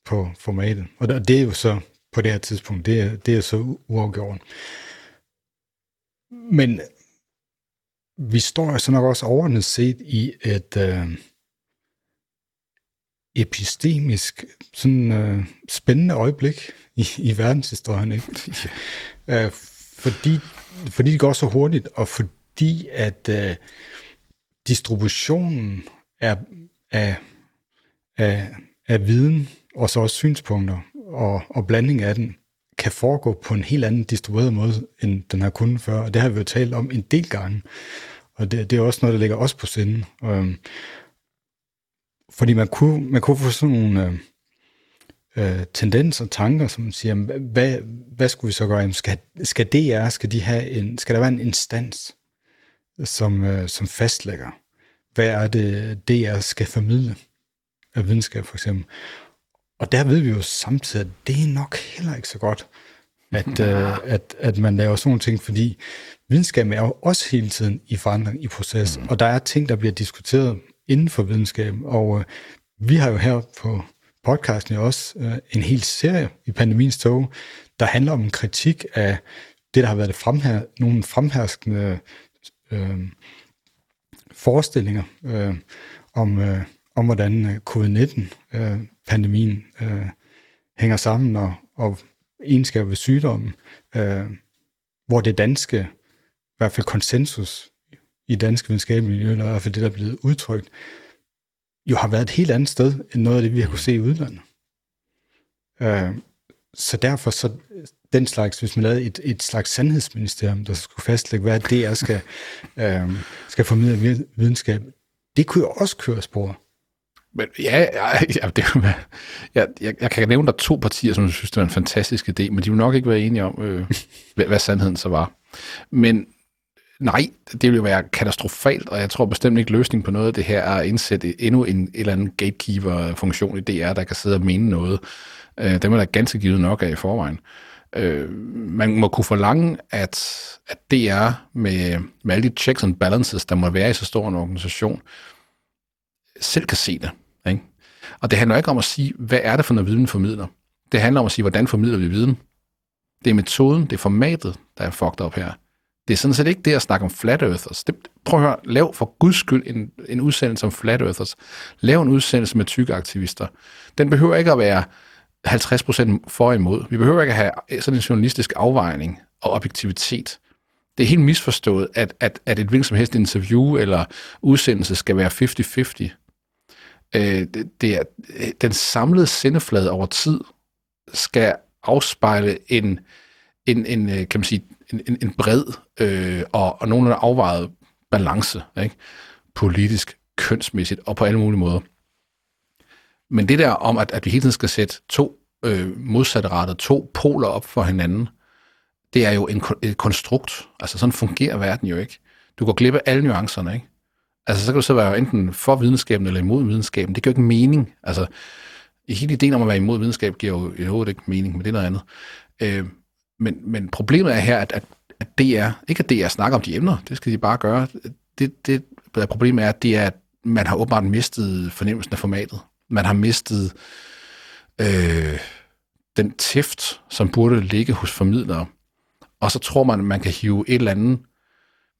på formatet. Og det er jo så på det her tidspunkt. Det er, det er så uafgjort. Men vi står så nok også overordnet set i et øh, epistemisk, sådan øh, spændende øjeblik i, i verdenshistorien. Ikke? øh, fordi, fordi det går så hurtigt, og fordi at øh, distributionen af, af, af, af viden, og så også synspunkter, og, og blanding af den, kan foregå på en helt anden distribueret måde, end den har kunnet før. Og det har vi jo talt om en del gange. Og det, det er også noget, der ligger os på sinde. Øhm, fordi man kunne, man kunne få sådan nogle øh, øh tendenser og tanker, som siger, hvad, hvad skulle vi så gøre? Skal, skal DR, skal, de have en, skal der være en instans, som, øh, som fastlægger, hvad er det, DR skal formidle af videnskab for eksempel? Og der ved vi jo samtidig, at det er nok heller ikke så godt, at, øh, at, at man laver sådan nogle ting, fordi videnskab er jo også hele tiden i forandring, i proces, mm. og der er ting, der bliver diskuteret inden for videnskab, og øh, vi har jo her på podcasten jo også øh, en hel serie i pandemiens tog, der handler om en kritik af det, der har været det fremher, nogle fremherskende øh, forestillinger øh, om, øh, om, hvordan covid-19-pandemien øh, øh, øh, hænger sammen, og, og egenskaber ved sygdommen, øh, hvor det danske, i hvert fald konsensus i danske videnskabelige miljø, eller i hvert fald det, der er blevet udtrykt, jo har været et helt andet sted, end noget af det, vi har kunne se i udlandet. Øh, så derfor, så den slags, hvis man lavede et, et slags sandhedsministerium, der skulle fastlægge, hvad det er, skal, øh, skal formidle videnskab, det kunne jo også køre spor. Men ja, ja, ja det, jeg, jeg, jeg kan nævne der to partier, som synes, det var en fantastisk idé, men de vil nok ikke være enige om, øh, hvad, hvad sandheden så var. Men nej, det ville jo være katastrofalt, og jeg tror bestemt ikke løsning på noget af det her er at indsætte endnu en, eller anden gatekeeper-funktion i DR, der kan sidde og mene noget. Øh, dem er der ganske givet nok af i forvejen. Øh, Øh, man må kunne forlange, at, at DR med, med alle de checks and balances, der må være i så stor en organisation, selv kan se det. Ikke? Og det handler ikke om at sige, hvad er det for noget viden formidler. Det handler om at sige, hvordan formidler vi viden. Det er metoden, det er formatet, der er fucked op her. Det er sådan set ikke det at snakke om flat earthers. Det, prøv at høre, lav for guds skyld en, en udsendelse om flat earthers. Lav en udsendelse med tykke aktivister. Den behøver ikke at være 50% for og imod. Vi behøver ikke at have sådan en journalistisk afvejning og objektivitet. Det er helt misforstået, at, at, at et hvilket som helst interview eller udsendelse skal være 50-50. Øh, det, det er, den samlede sendeflade over tid skal afspejle en, en, en øh, kan man sige, en, en, en bred øh, og, og nogenlunde afvejet balance, ikke? politisk, kønsmæssigt og på alle mulige måder. Men det der om, at, at vi hele tiden skal sætte to øh, modsatte retter, to poler op for hinanden, det er jo en, et konstrukt. Altså sådan fungerer verden jo ikke. Du går glip af alle nuancerne, ikke? Altså så kan du så være enten for videnskaben eller imod videnskaben. Det giver jo ikke mening. Altså hele ideen om at være imod videnskab giver jo i hovedet ikke mening, men det er noget andet. Øh, men, men problemet er her, at, at, at DR, ikke at DR snakker om de emner, det skal de bare gøre. Det, det problemet er, at det er, at man har åbenbart mistet fornemmelsen af formatet. Man har mistet øh, den tæft, som burde ligge hos formidlere. Og så tror man, at man kan hive et eller andet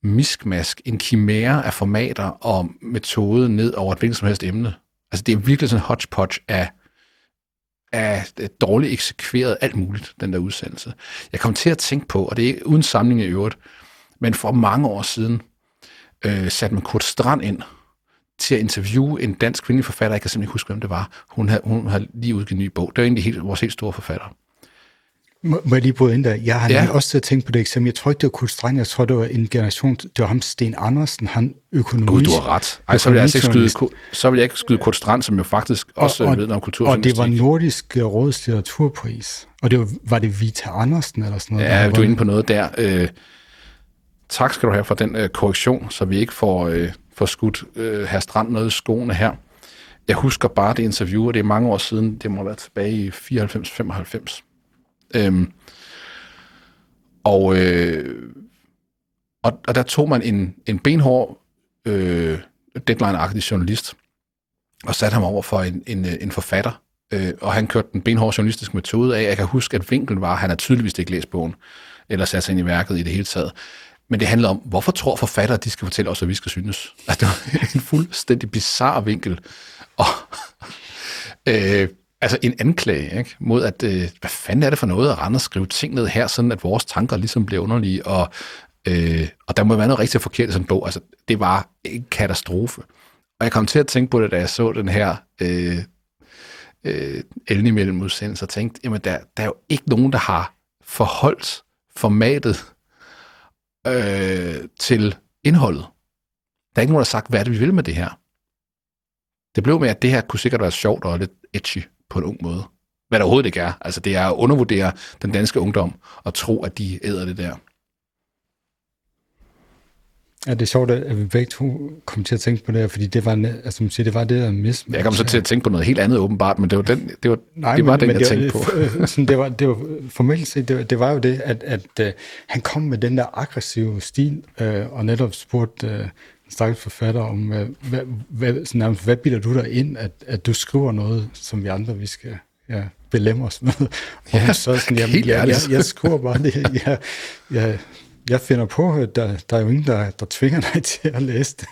miskmask, en kimære af formater og metode ned over et hvilket som helst emne. Altså det er virkelig sådan en hodgepodge af af dårligt eksekveret alt muligt, den der udsendelse. Jeg kom til at tænke på, og det er uden samling i øvrigt, men for mange år siden øh, satte man Kurt Strand ind til at interviewe en dansk kvindelig forfatter, jeg kan simpelthen ikke huske, hvem det var. Hun har, hun har lige udgivet en ny bog. Det er egentlig helt, vores helt store forfatter. Må, må jeg lige bryde ind der? Jeg har ja. også til at tænke på det eksempel. Jeg tror ikke, det var Kurt Strand. Jeg tror, det var en generation. Det var ham, Sten Andersen, han økonomi. Gud, du har ret. Ej, så vil jeg altså ikke skyde, så vil jeg ikke skyde Kurt Strand, som jo faktisk også og, ved om kultur. Og det var Nordisk Råds litteraturpris. Og det var, var det Vita Andersen eller sådan noget? Ja, du er inde på noget der. Øh, tak skal du have for den øh, korrektion, så vi ikke får, øh, får skudt øh, herr Strand noget i skoene her. Jeg husker bare det interview, og det er mange år siden. Det må have været tilbage i 94-95 Øhm, og, øh, og, og der tog man en, en benhård øh, deadline-agtig journalist og satte ham over for en, en, øh, en forfatter, øh, og han kørte den benhårde journalistiske metode af. Jeg kan huske, at vinklen var, at han har tydeligvis ikke læst bogen, eller sat sig ind i værket i det hele taget. Men det handler om, hvorfor tror forfattere, at de skal fortælle os, hvad vi skal synes? Altså, det var en fuldstændig bizarre vinkel. Og, øh, altså en anklage ikke? mod, at øh, hvad fanden er det for noget at rende og skrive ting ned her, sådan at vores tanker ligesom bliver underlige, og, øh, og der må være noget rigtig forkert i sådan en bog. Altså, det var en katastrofe. Og jeg kom til at tænke på det, da jeg så den her øh, øh, elden imellem udsendelse, og tænkte, jamen der, der er jo ikke nogen, der har forholdt formatet øh, til indholdet. Der er ikke nogen, der har sagt, hvad er det, vi vil med det her. Det blev med, at det her kunne sikkert være sjovt og lidt edgy på en ung måde. Hvad der overhovedet ikke er. Altså, det er at undervurdere den danske ungdom og tro, at de æder det der. Ja, det er sjovt, at vi begge to kom til at tænke på det her, fordi det var, altså, man siger, det var det der mis. Jeg kom så til at tænke på noget helt andet åbenbart, men det var den, det var, Nej, det var men, den, men jeg tænkte på. Sådan, det, var, det var formelt set, det var, det var jo det, at, at uh, han kom med den der aggressive stil, uh, og netop spurgte uh, en stakkels forfatter om, uh, hvad, hvad, sådan, nærmest, hvad bilder du dig ind, at, at du skriver noget, som vi andre, vi skal ja, belemme os med. Og ja, så sådan, jamen, jeg, jeg, jeg, jeg skriver bare det, jeg, jeg, jeg finder på, at der, der er jo ingen, der, der tvinger dig til at læse det.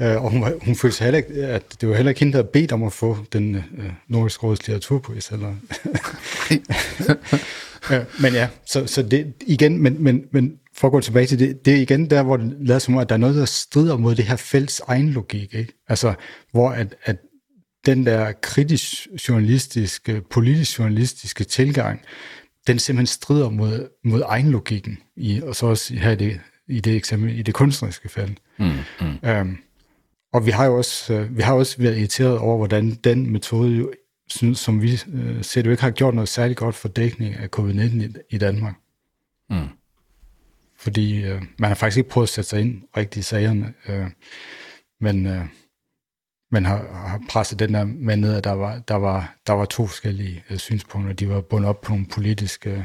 Øh, og hun, hun følte heller ikke, at det var heller ikke hende, der bedt om at få den øh, nordisk råds litteraturpris. Eller. Øh, men ja, så, så det igen, men, men, men for at gå tilbage til det, det er igen der, hvor det lader som om, at der er noget, der strider mod det her fælles egen logik. Ikke? Altså, hvor at, at den der kritisk journalistiske, politisk journalistiske tilgang, den simpelthen strider mod, mod egenlogikken, i, og så også her i det, i det eksempel, i det kunstneriske fald. Mm, mm. Øhm, og vi har jo også, øh, vi har også været irriteret over, hvordan den metode, jo, synes, som vi øh, ser jo ikke har gjort noget særligt godt for dækning af covid-19 i, i Danmark. Mm. Fordi øh, man har faktisk ikke prøvet at sætte sig ind rigtig i sagerne. Øh, men øh, man har, har presset den der med ned, at der var, der var, der var to forskellige øh, synspunkter. De var bundet op på nogle politiske, øh,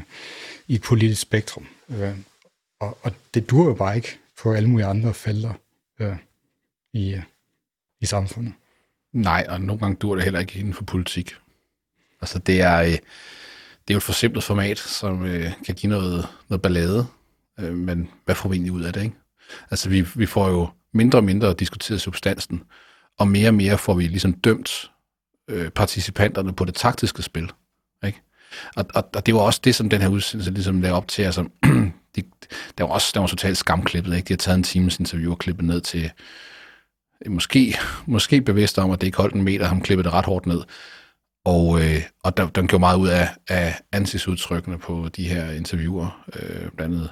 i et politisk spektrum. Øh, og, og det dur jo bare ikke på alle mulige andre felter øh, i, øh, i samfundet. Nej, og nogle gange dur det heller ikke inden for politik. Altså det er, øh, det er jo et forsimplet format, som øh, kan give noget, noget ballade, øh, men hvad får vi egentlig ud af det, ikke? Altså vi, vi får jo mindre og mindre diskuteret substansen, og mere og mere får vi ligesom dømt øh, participanterne på det taktiske spil. Ikke? Og, og, og det var også det, som den her udsendelse ligesom lagde op til. Altså, de, der var også der var totalt skamklippet. Ikke? De har taget en times interview og klippet ned til øh, måske, måske bevidst om, at det ikke holdt en meter, ham klippet det ret hårdt ned. Og, øh, og der, den gjorde meget ud af, af ansigtsudtrykkene på de her interviewer, øh, blandt andet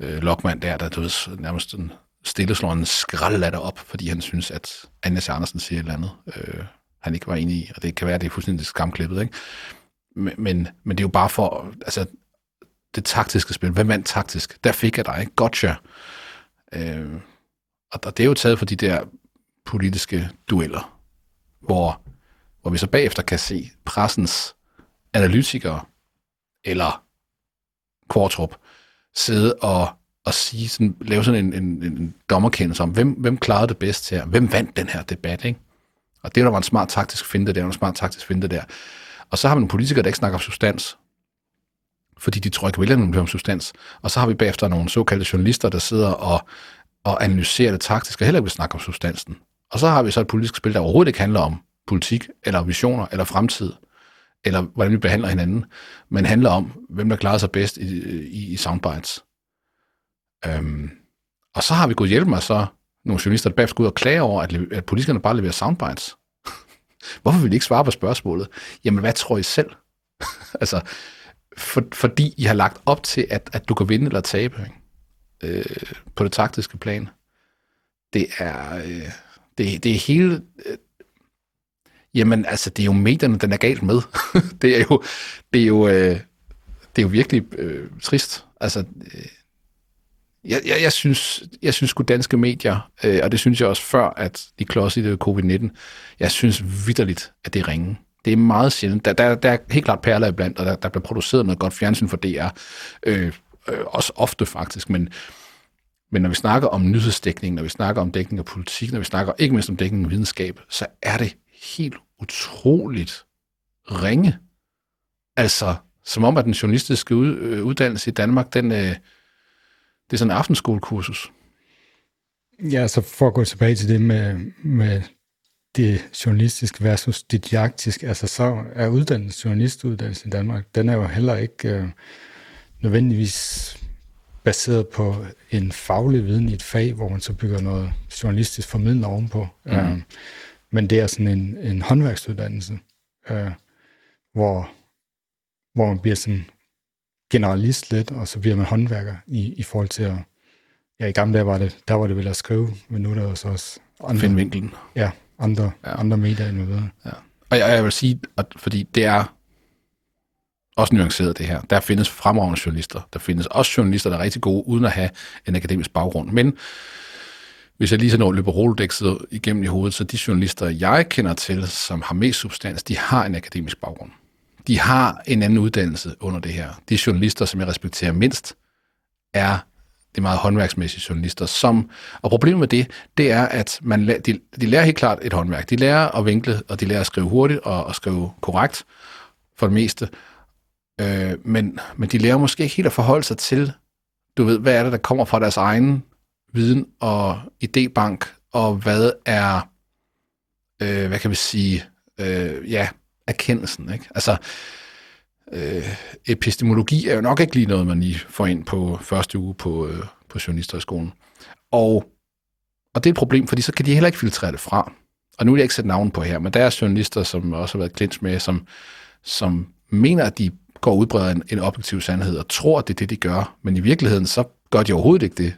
øh, Lokman der, der du ved, nærmest en stille slår en skraldlatter op, fordi han synes, at Anja Andersen siger et eller andet, øh, han ikke var enig i, og det kan være, at det er fuldstændig skamklippet, ikke? Men, men, men det er jo bare for, altså, det taktiske spil. Hvem vandt taktisk? Der fik jeg dig, ikke? Gotcha. Øh, og det er jo taget for de der politiske dueller, hvor, hvor vi så bagefter kan se pressens analytikere, eller Kvartrup, sidde og at sige sådan, lave sådan en, en, en dommerkendelse om, hvem, hvem klarede det bedst her? Hvem vandt den her debat? Ikke? Og det der var en smart taktisk finde der, en smart taktisk finde der. Og så har vi nogle politikere, der ikke snakker om substans, fordi de tror ikke, vælgerne vil om substans. Og så har vi bagefter nogle såkaldte journalister, der sidder og, og analyserer det taktisk, og heller ikke vil snakke om substansen. Og så har vi så et politisk spil, der overhovedet ikke handler om politik, eller visioner, eller fremtid, eller hvordan vi behandler hinanden, men handler om, hvem der klarer sig bedst i, i, i soundbites. Øhm, og så har vi gået hjælp med så nogle journalister, der bagefter ud og klage over, at, at politikerne bare leverer soundbites. Hvorfor vil I ikke svare på spørgsmålet? Jamen, hvad tror I selv? altså, for, fordi I har lagt op til, at, at du kan vinde eller tabe ikke? Øh, på det taktiske plan. Det er, øh, det, det er hele... Øh, jamen, altså, det er jo medierne, den er galt med. det er jo, det er jo, øh, det er jo virkelig øh, trist. Altså, øh, jeg, jeg, jeg, synes, jeg synes at danske medier, øh, og det synes jeg også før, at de klodser i det covid-19, jeg synes vidderligt, at det er ringe. Det er meget sjældent. Der, der, der er helt klart perler iblandt, og der, der bliver produceret noget godt fjernsyn for DR. Øh, øh, også ofte faktisk, men, men når vi snakker om nyhedsdækning, når vi snakker om dækning af politik, når vi snakker ikke mindst om dækning af videnskab, så er det helt utroligt ringe. Altså, som om at den journalistiske øh, uddannelse i Danmark, den, øh, det er sådan en aftenskolekursus. Ja, så for at gå tilbage til det med, med det journalistiske versus det didaktiske, altså så er uddannelse, journalistuddannelse i Danmark, den er jo heller ikke øh, nødvendigvis baseret på en faglig viden i et fag, hvor man så bygger noget journalistisk formidling ovenpå. Mm. Øh, men det er sådan en, en håndværksuddannelse, øh, hvor, hvor man bliver sådan generalist lidt, og så bliver man håndværker i, i forhold til at... Ja, i gamle dage var det, der var det vel at skrive, men nu er der også også andre... Finde vinklen. Ja, andre, ja. andre medier involveret. Ja. Og jeg, jeg vil sige, at fordi det er også nuanceret det her. Der findes fremragende journalister. Der findes også journalister, der er rigtig gode, uden at have en akademisk baggrund. Men hvis jeg lige så når løber Rolodexet igennem i hovedet, så de journalister, jeg kender til, som har mest substans, de har en akademisk baggrund. De har en anden uddannelse under det her. De journalister, som jeg respekterer mindst, er de meget håndværksmæssige journalister, som, og problemet med det, det er, at man, de, de lærer helt klart et håndværk. De lærer at vinkle, og de lærer at skrive hurtigt og at skrive korrekt for det meste. Øh, men, men de lærer måske ikke helt at forholde sig til, du ved, hvad er det, der kommer fra deres egen viden og idébank, og hvad er, øh, hvad kan vi sige, øh, ja, erkendelsen, ikke? Altså, øh, epistemologi er jo nok ikke lige noget, man lige får ind på første uge på, øh, på journalisterskolen. Og, og det er et problem, fordi så kan de heller ikke filtrere det fra. Og nu vil jeg ikke sætte navn på her, men der er journalister, som også har været klins med, som, som mener, at de går og udbreder en, en objektiv sandhed og tror, at det er det, de gør. Men i virkeligheden, så gør de overhovedet ikke det.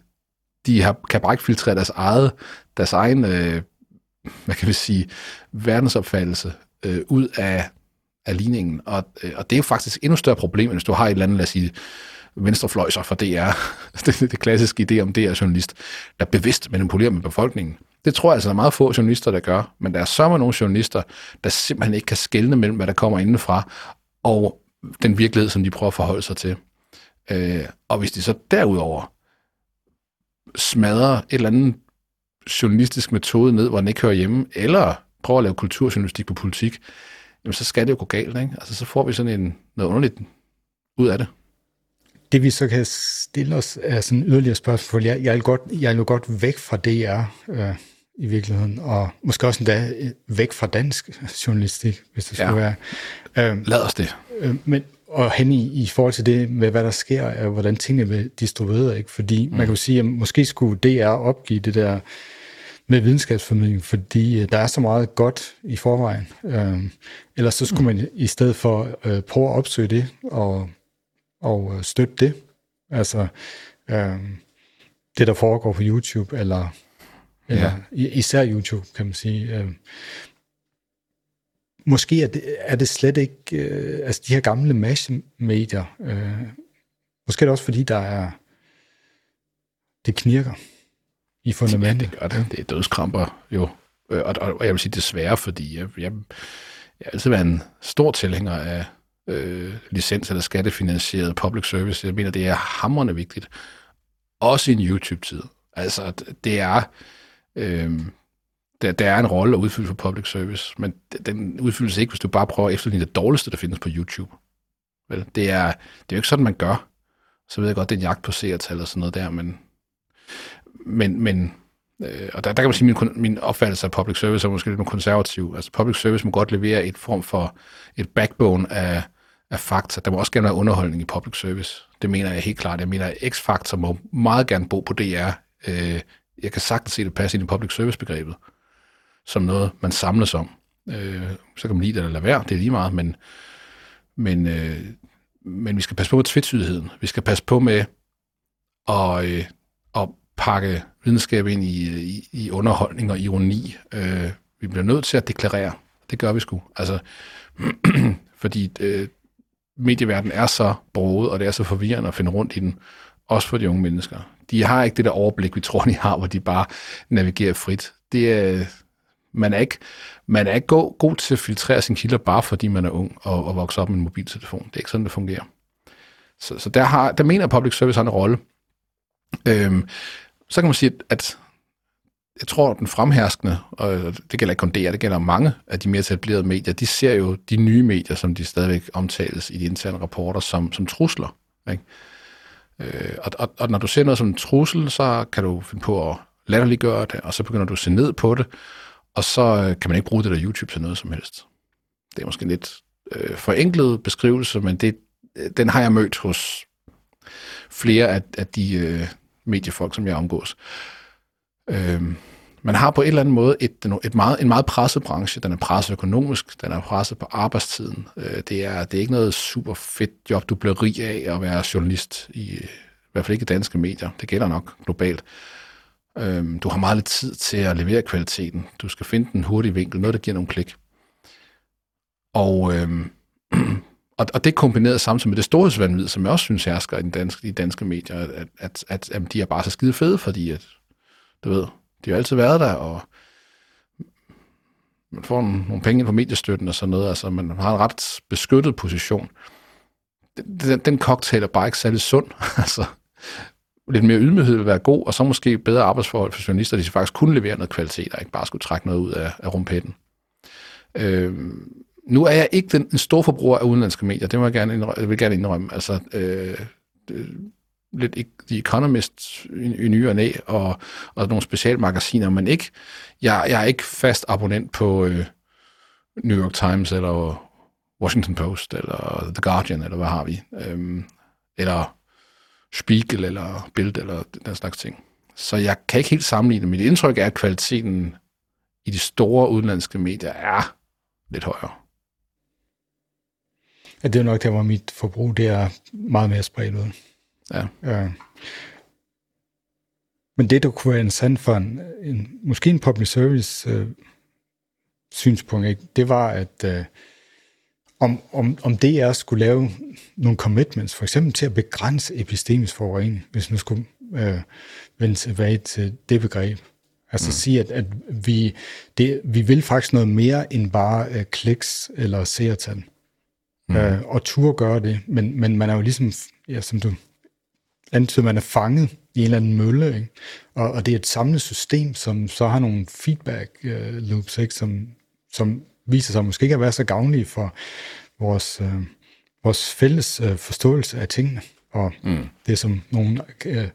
De har, kan bare ikke filtrere deres eget, deres egen, øh, hvad kan vi sige, verdensopfattelse øh, ud af, af ligningen. Og, øh, og det er jo faktisk endnu større problem, end hvis du har et eller andet, lad os sige, venstrefløjser for DR, det, det, det klassiske idé om DR-journalist, der bevidst manipulerer med befolkningen. Det tror jeg altså, der er meget få journalister, der gør, men der er så nogle journalister, der simpelthen ikke kan skelne mellem, hvad der kommer indenfra, og den virkelighed, som de prøver at forholde sig til. Øh, og hvis de så derudover smadrer et eller andet journalistisk metode ned, hvor den ikke hører hjemme, eller prøver at lave kulturjournalistik på politik, jamen så skal det jo gå galt. Ikke? Altså, så får vi sådan en, noget underligt ud af det. Det vi så kan stille os er sådan yderligere spørgsmål. Jeg, jeg, vil godt, jeg vil godt væk fra DR øh, i virkeligheden, og måske også endda øh, væk fra dansk journalistik, hvis det skulle ja. være. Øh, Lad os det. Øh, men, og hen i, i forhold til det med, hvad der sker, er, hvordan tingene bliver distribueret. Ikke? Fordi mm. man kan jo sige, at måske skulle DR opgive det der med videnskabsformidling, fordi øh, der er så meget godt i forvejen. Øh, ellers så skulle man i stedet for øh, prøve at opsøge det og, og øh, støtte det. Altså øh, det, der foregår på YouTube, eller, eller ja. især YouTube, kan man sige. Øh, måske er det, er det slet ikke, øh, altså de her gamle massemedier, øh, måske er det også fordi, der er, det knirker i fundamentet. Ja, det gør det. Det er dødskramper jo. Øh, og, og, og jeg vil sige desværre, fordi jeg, jeg, jeg har altid været en stor tilhænger af øh, licens- eller skattefinansieret public service. Jeg mener, det er hammerende vigtigt. Også i en YouTube-tid. Altså, det er... Øh, der, der er en rolle at udfylde for public service, men den udfyldes ikke, hvis du bare prøver at efterligne det dårligste, der findes på YouTube. Vel, det, er, det er jo ikke sådan, man gør. Så ved jeg godt, det er en jagt på seertal og sådan noget der, men, men, men øh, og der, der kan man sige, at min, min opfattelse af public service er måske lidt mere konservativ. Altså public service må godt levere et form for et backbone af, af fakta. Der må også gerne være underholdning i public service. Det mener jeg helt klart. Jeg mener, at X-Factor må meget gerne bo på DR. Øh, jeg kan sagtens se det passe ind i public service-begrebet som noget, man samles om. Øh, så kan man lide det eller lade være, det er lige meget, men, men, øh, men vi skal passe på med tvetydigheden. Vi skal passe på med at, øh, pakke videnskab ind i, i, i underholdning og ironi. Øh, vi bliver nødt til at deklarere. Det gør vi sgu. Altså, fordi øh, medieverdenen er så broet, og det er så forvirrende at finde rundt i den, også for de unge mennesker. De har ikke det der overblik, vi tror, de har, hvor de bare navigerer frit. Det er, man er ikke, man er ikke god, god til at filtrere sine kilder, bare fordi man er ung og, og vokser op med en mobiltelefon. Det er ikke sådan, det fungerer. Så, så der, har, der mener public service har en rolle. Øhm, så kan man sige, at jeg tror, den fremherskende, og det gælder ikke kun DR, det gælder mange af de mere etablerede medier, de ser jo de nye medier, som de stadigvæk omtales i de interne rapporter, som, som trusler. Ikke? Øh, og, og, og når du ser noget som en trussel, så kan du finde på at latterliggøre det, og så begynder du at se ned på det, og så øh, kan man ikke bruge det der YouTube til noget som helst. Det er måske en lidt øh, forenklet beskrivelse, men det, øh, den har jeg mødt hos flere af, af de øh, mediefolk, som jeg omgås. Øh, man har på en eller anden måde et, et meget, en meget presset branche. Den er presset økonomisk, den er presset på arbejdstiden. Øh, det, er, det er ikke noget super fedt job, du bliver rig af at være journalist, i, øh, i hvert fald ikke i danske medier. Det gælder nok globalt. Øh, du har meget lidt tid til at levere kvaliteten. Du skal finde den hurtige vinkel, noget der giver nogle klik. Og, øh, og, og det kombineret samtidig med det storhedsvandvid, som jeg også synes hersker i, den danske, i danske medier, at, at, at, at de er bare så skide fede, fordi at, du ved, de har altid været der, og man får nogle penge ind på mediestøtten og sådan noget, altså man har en ret beskyttet position. Den, den cocktail er bare ikke særlig sund, altså lidt mere ydmyghed vil være god, og så måske bedre arbejdsforhold for journalister, de faktisk kunne levere noget kvalitet, og ikke bare skulle trække noget ud af, af rumpetten. Øh, nu er jeg ikke den, en stor forbruger af udenlandske medier, det må jeg gerne indrømme, jeg vil gerne indrømme. Altså, øh, lidt The Economist i, i ny og næ, og, og nogle specialmagasiner, men ikke, jeg, jeg er ikke fast abonnent på øh, New York Times, eller Washington Post, eller The Guardian, eller hvad har vi, øhm, eller Spiegel, eller Bild, eller den slags ting. Så jeg kan ikke helt sammenligne. Mit indtryk er, at kvaliteten i de store udenlandske medier er lidt højere. Ja, det er nok der, hvor mit forbrug det er meget mere spredt ud. Ja. ja. Men det, der kunne være interessant for en, en måske en public service øh, synspunkt, ikke, det var, at øh, om, om, om DR skulle lave nogle commitments, for eksempel til at begrænse epistemisk forurening, hvis nu skulle øh, vende tilbage til det begreb. Altså mm. sige, at, at vi, det, vi vil faktisk noget mere end bare øh, kliks eller seertal. Mm. Øh, og tur gøre det, men, men man er jo ligesom, ja, som du antyder, man er fanget i en eller anden mølle, ikke? Og, og det er et samlet system, som så har nogle feedback uh, loops, ikke? Som, som viser sig måske ikke at være så gavnlige for vores, uh, vores fælles uh, forståelse af tingene. Og mm. det som nogen, uh,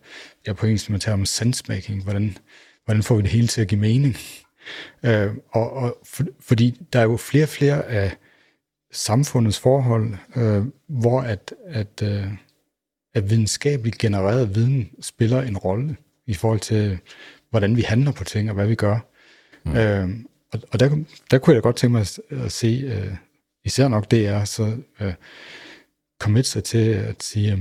jeg på engelsk man tager om sensemaking, hvordan, hvordan får vi det hele til at give mening? Uh, og, og for, fordi der er jo flere og flere af samfundets forhold, uh, hvor at, at uh, at videnskabeligt genereret viden spiller en rolle i forhold til, hvordan vi handler på ting og hvad vi gør. Mm. Øh, og og der, der kunne jeg da godt tænke mig at, at se, øh, især nok det er, så øh, commit sig til at sige, øh,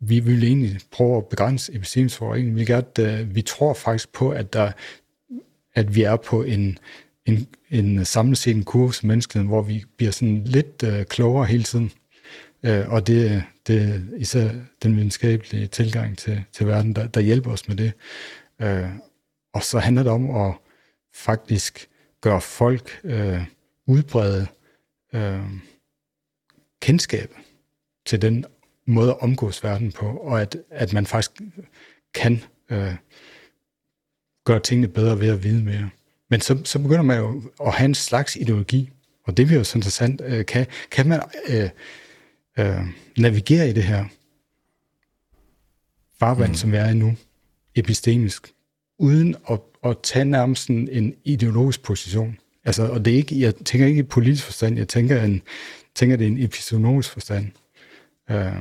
vi vil egentlig prøve at begrænse epistemisk forurening. Vi, øh, vi tror faktisk på, at, der, at vi er på en, en, en samlet set en kurve som menneskeheden, hvor vi bliver sådan lidt øh, klogere hele tiden. Øh, og det, det er især den videnskabelige tilgang til, til verden, der, der hjælper os med det. Øh, og så handler det om at faktisk gøre folk øh, udbrede øh, kendskab til den måde at omgås verden på, og at, at man faktisk kan øh, gøre tingene bedre ved at vide mere. Men så, så begynder man jo at have en slags ideologi, og det er jo så interessant. Øh, kan, kan man øh, øh, navigere i det her farvand, mm. som vi er i nu, epistemisk, uden at, at tage nærmest en, en ideologisk position. Altså, og det er ikke, jeg tænker ikke i politisk forstand, jeg tænker, en, tænker det er en epistemologisk forstand. Øh,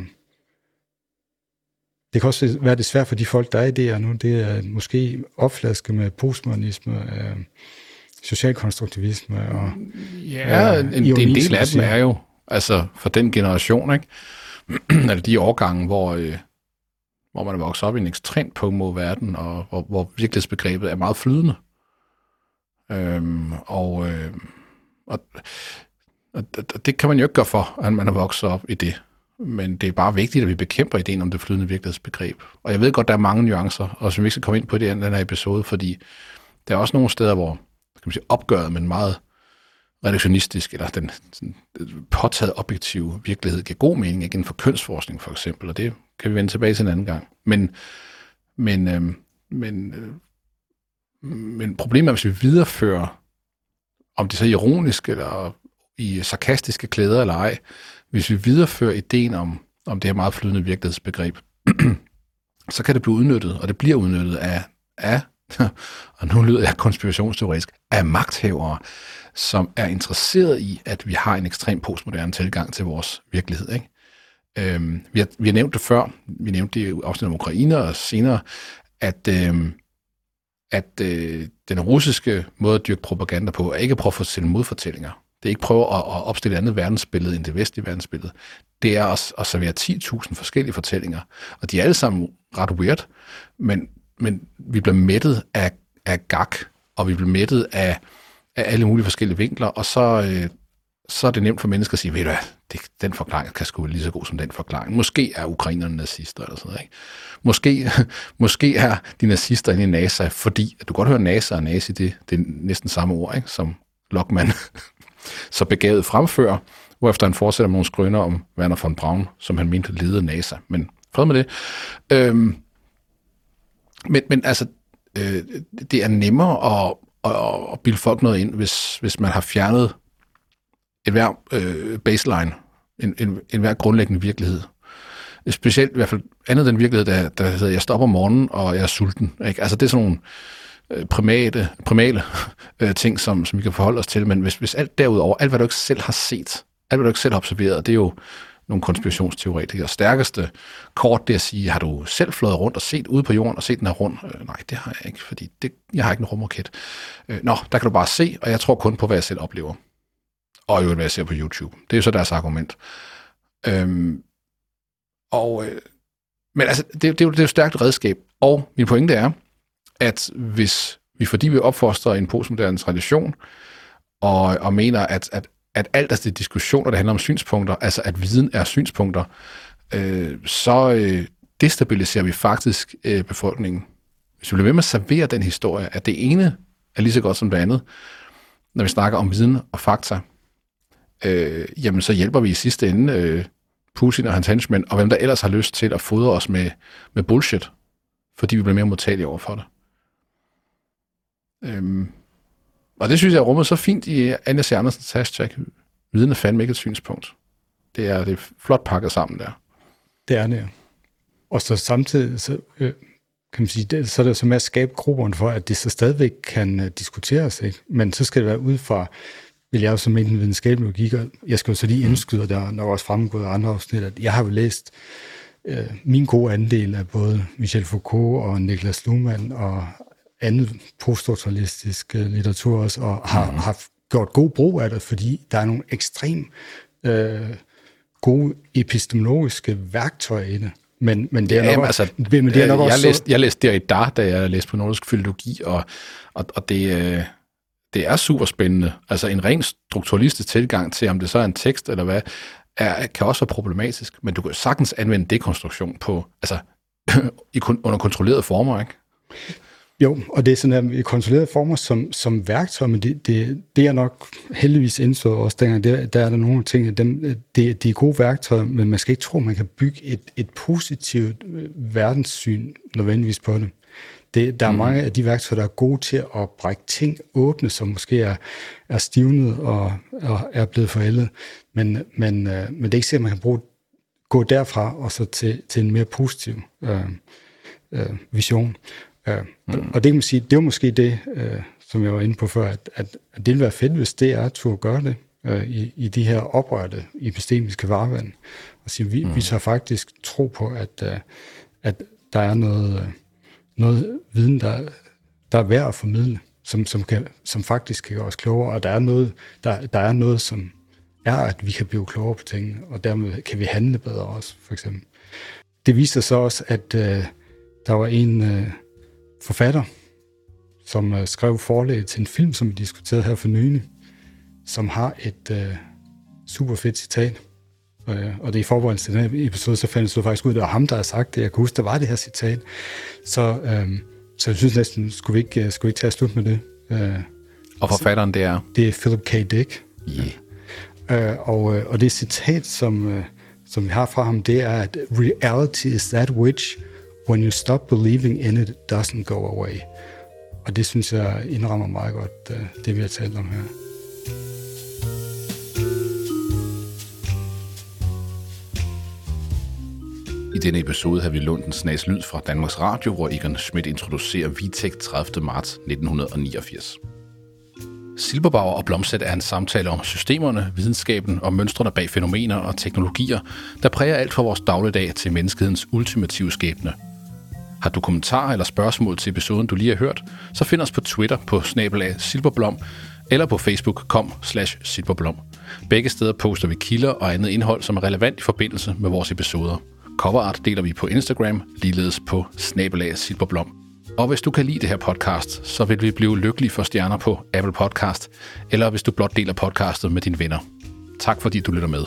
det kan også være det svært for de folk, der er i det her nu. Det er måske opflaske med postmodernisme, øh, socialkonstruktivisme og Ja, øh, en, en, en del af dem er jo Altså for den generation, ikke? eller de årgange, hvor, øh, hvor man er vokset op i en ekstremt påmod verden, og hvor, hvor virkelighedsbegrebet er meget flydende. Øhm, og, øh, og, og det kan man jo ikke gøre for, at man er vokset op i det. Men det er bare vigtigt, at vi bekæmper ideen om det flydende virkelighedsbegreb. Og jeg ved godt, der er mange nuancer, og som vi ikke skal komme ind på i den her episode, fordi der er også nogle steder, hvor kan man sige, opgøret, men meget reduktionistisk, eller den sådan, påtaget objektive virkelighed giver god mening, ikke inden for kønsforskning for eksempel, og det kan vi vende tilbage til en anden gang. Men, men, øh, men øh, men problemet er, hvis vi viderefører, om det så er ironisk eller i sarkastiske klæder eller ej, hvis vi viderefører ideen om, om det her meget flydende virkelighedsbegreb, så kan det blive udnyttet, og det bliver udnyttet af, af og nu lyder jeg konspirationsteoretisk, af magthavere, som er interesseret i, at vi har en ekstrem postmoderne tilgang til vores virkelighed. Ikke? Øhm, vi, har, vi har nævnt det før, vi nævnte det i afsnit om Ukraine, og senere, at, øhm, at øh, den russiske måde at dyrke propaganda på, er ikke at prøve at fortælle modfortællinger. Det er ikke prøve at, at opstille et andet verdensbillede end det vestlige verdensbillede. Det er at, at servere 10.000 forskellige fortællinger. Og de er alle sammen ret weird, men, men vi bliver mættet af, af gag, og vi bliver mættet af, af alle mulige forskellige vinkler, og så, øh, så er det nemt for mennesker at sige, ved du hvad, det, den forklaring kan sgu være lige så god som den forklaring. Måske er ukrainerne nazister eller sådan noget. Ikke? Måske, måske er de nazister inde i NASA, fordi at du kan godt høre NASA og nazi, det, det er næsten samme ord, ikke? som Lockman så begavet fremfører, hvorefter han fortsætter med nogle skrøner om Werner von Braun, som han mente ledede NASA. Men fred med det. Øhm, men, men altså, øh, det er nemmere at, at, at bilde folk noget ind, hvis, hvis man har fjernet et hver øh, baseline, en, en, en hver grundlæggende virkelighed. Specielt i hvert fald andet den virkelighed, der, der hedder, jeg stopper om morgenen, og jeg er sulten. Ikke? Altså det er sådan nogle Øh, primate, primale øh, ting, som, som vi kan forholde os til, men hvis, hvis alt derudover, alt hvad du ikke selv har set, alt hvad du ikke selv har observeret, det er jo nogle konspirationsteoretikere. Stærkeste kort, det er at sige, har du selv flået rundt og set ude på jorden og set den her rund? Øh, nej, det har jeg ikke, fordi det, jeg har ikke en rumraket. Øh, nå, der kan du bare se, og jeg tror kun på, hvad jeg selv oplever og jo hvad jeg ser på YouTube. Det er jo så deres argument. Øhm, og, øh, men altså, det, det, er jo, det er jo et stærkt redskab. Og min pointe er, at hvis vi, fordi vi opfostrer en postmoderne tradition, og, og mener, at, at, at alt altså det diskussioner, der handler om synspunkter, altså at viden er synspunkter, øh, så øh, destabiliserer vi faktisk øh, befolkningen. Hvis vi bliver ved med at servere den historie, at det ene er lige så godt som det andet, når vi snakker om viden og fakta, øh, jamen så hjælper vi i sidste ende øh, Putin og hans henchmen, og hvem der ellers har lyst til at fodre os med, med bullshit, fordi vi bliver mere modtagelige over for det. Øhm, og det synes jeg er rummet så fint i Anja Andersens hashtag, viden er fandme ikke et synspunkt. Det er, det er flot pakket sammen der. Det er det, Og så samtidig, så, øh, kan man sige, det, så er det så med at skabe grupperne for, at det så stadigvæk kan uh, diskuteres, ikke? men så skal det være ud fra vil jeg jo som en videnskabelig logik, og jeg skal jo så lige mm. indskyde, der er nok også fremgået af andre afsnit, at jeg har jo læst øh, min gode andel af både Michel Foucault og Niklas Luhmann og andet poststrukturalistisk litteratur også, og har, mm. har gjort god brug af det, fordi der er nogle ekstrem øh, gode epistemologiske værktøjer i det. Men, men det er nok, altså, men det er nok jeg, også... Læste, jeg læste der i dag, da jeg læste på nordisk filologi, og, og, og det, øh, det er super spændende. Altså en ren strukturalistisk tilgang til, om det så er en tekst eller hvad, er, kan også være problematisk, men du kan sagtens anvende dekonstruktion på, altså i, under kontrollerede former, ikke? Jo, og det er sådan her, kontrollerede former som, som værktøj, men det, det, det er nok heldigvis indsået også dengang, der, der er der nogle ting, dem, det, det er gode værktøjer, men man skal ikke tro, at man kan bygge et, et positivt øh, verdenssyn nødvendigvis på det. Det, der er mm. mange af de værktøjer, der er gode til at brække ting åbne, som måske er, er stivnet og, og er blevet forældet. Men, men, øh, men det er ikke sikkert, at man kan bruge, gå derfra og så til, til en mere positiv øh, øh, vision. Øh, mm. Og det kan man sige, det er måske det, øh, som jeg var inde på før, at, at, at det ville være fedt, hvis det er at gøre det øh, i, i de her oprørte epistemiske varvand. Og sige, vi, mm. vi tager faktisk tro på, at, øh, at der er noget... Øh, noget viden, der, der er værd at formidle, som, som, kan, som faktisk kan gøre os klogere, og der er, noget, der, der er noget, som er, at vi kan blive klogere på tingene, og dermed kan vi handle bedre også, for eksempel. Det viste så også, at øh, der var en øh, forfatter, som øh, skrev forlæg til en film, som vi diskuterede her for nylig, som har et øh, super fedt citat. Øh, og det er i forberedelse til den her episode, så fandt jeg faktisk ud, at det var ham, der havde sagt det. Jeg kan huske, der var det her citat. Så, øh, så jeg synes næsten, skulle vi ikke, skulle vi ikke tage slut med det. Øh, og forfatteren, det er? Det er Philip K. Dick. Yeah. Øh, og, øh, og det citat, som, øh, som vi har fra ham, det er, at reality is that which, when you stop believing in it, it doesn't go away. og det synes jeg indrammer meget godt, øh, det vi har talt om her. I denne episode har vi lånt en snas lyd fra Danmarks Radio, hvor Egon Schmidt introducerer Vitek 30. marts 1989. Silberbauer og Blomsæt er en samtale om systemerne, videnskaben og mønstrene bag fænomener og teknologier, der præger alt fra vores dagligdag til menneskehedens ultimative skæbne. Har du kommentarer eller spørgsmål til episoden, du lige har hørt, så find os på Twitter på snabelag silberblom eller på facebook.com slash silberblom. Begge steder poster vi kilder og andet indhold, som er relevant i forbindelse med vores episoder. Coverart deler vi på Instagram, ligeledes på snabelag silberblom. Og hvis du kan lide det her podcast, så vil vi blive lykkelige for stjerner på Apple Podcast, eller hvis du blot deler podcastet med dine venner. Tak fordi du lytter med.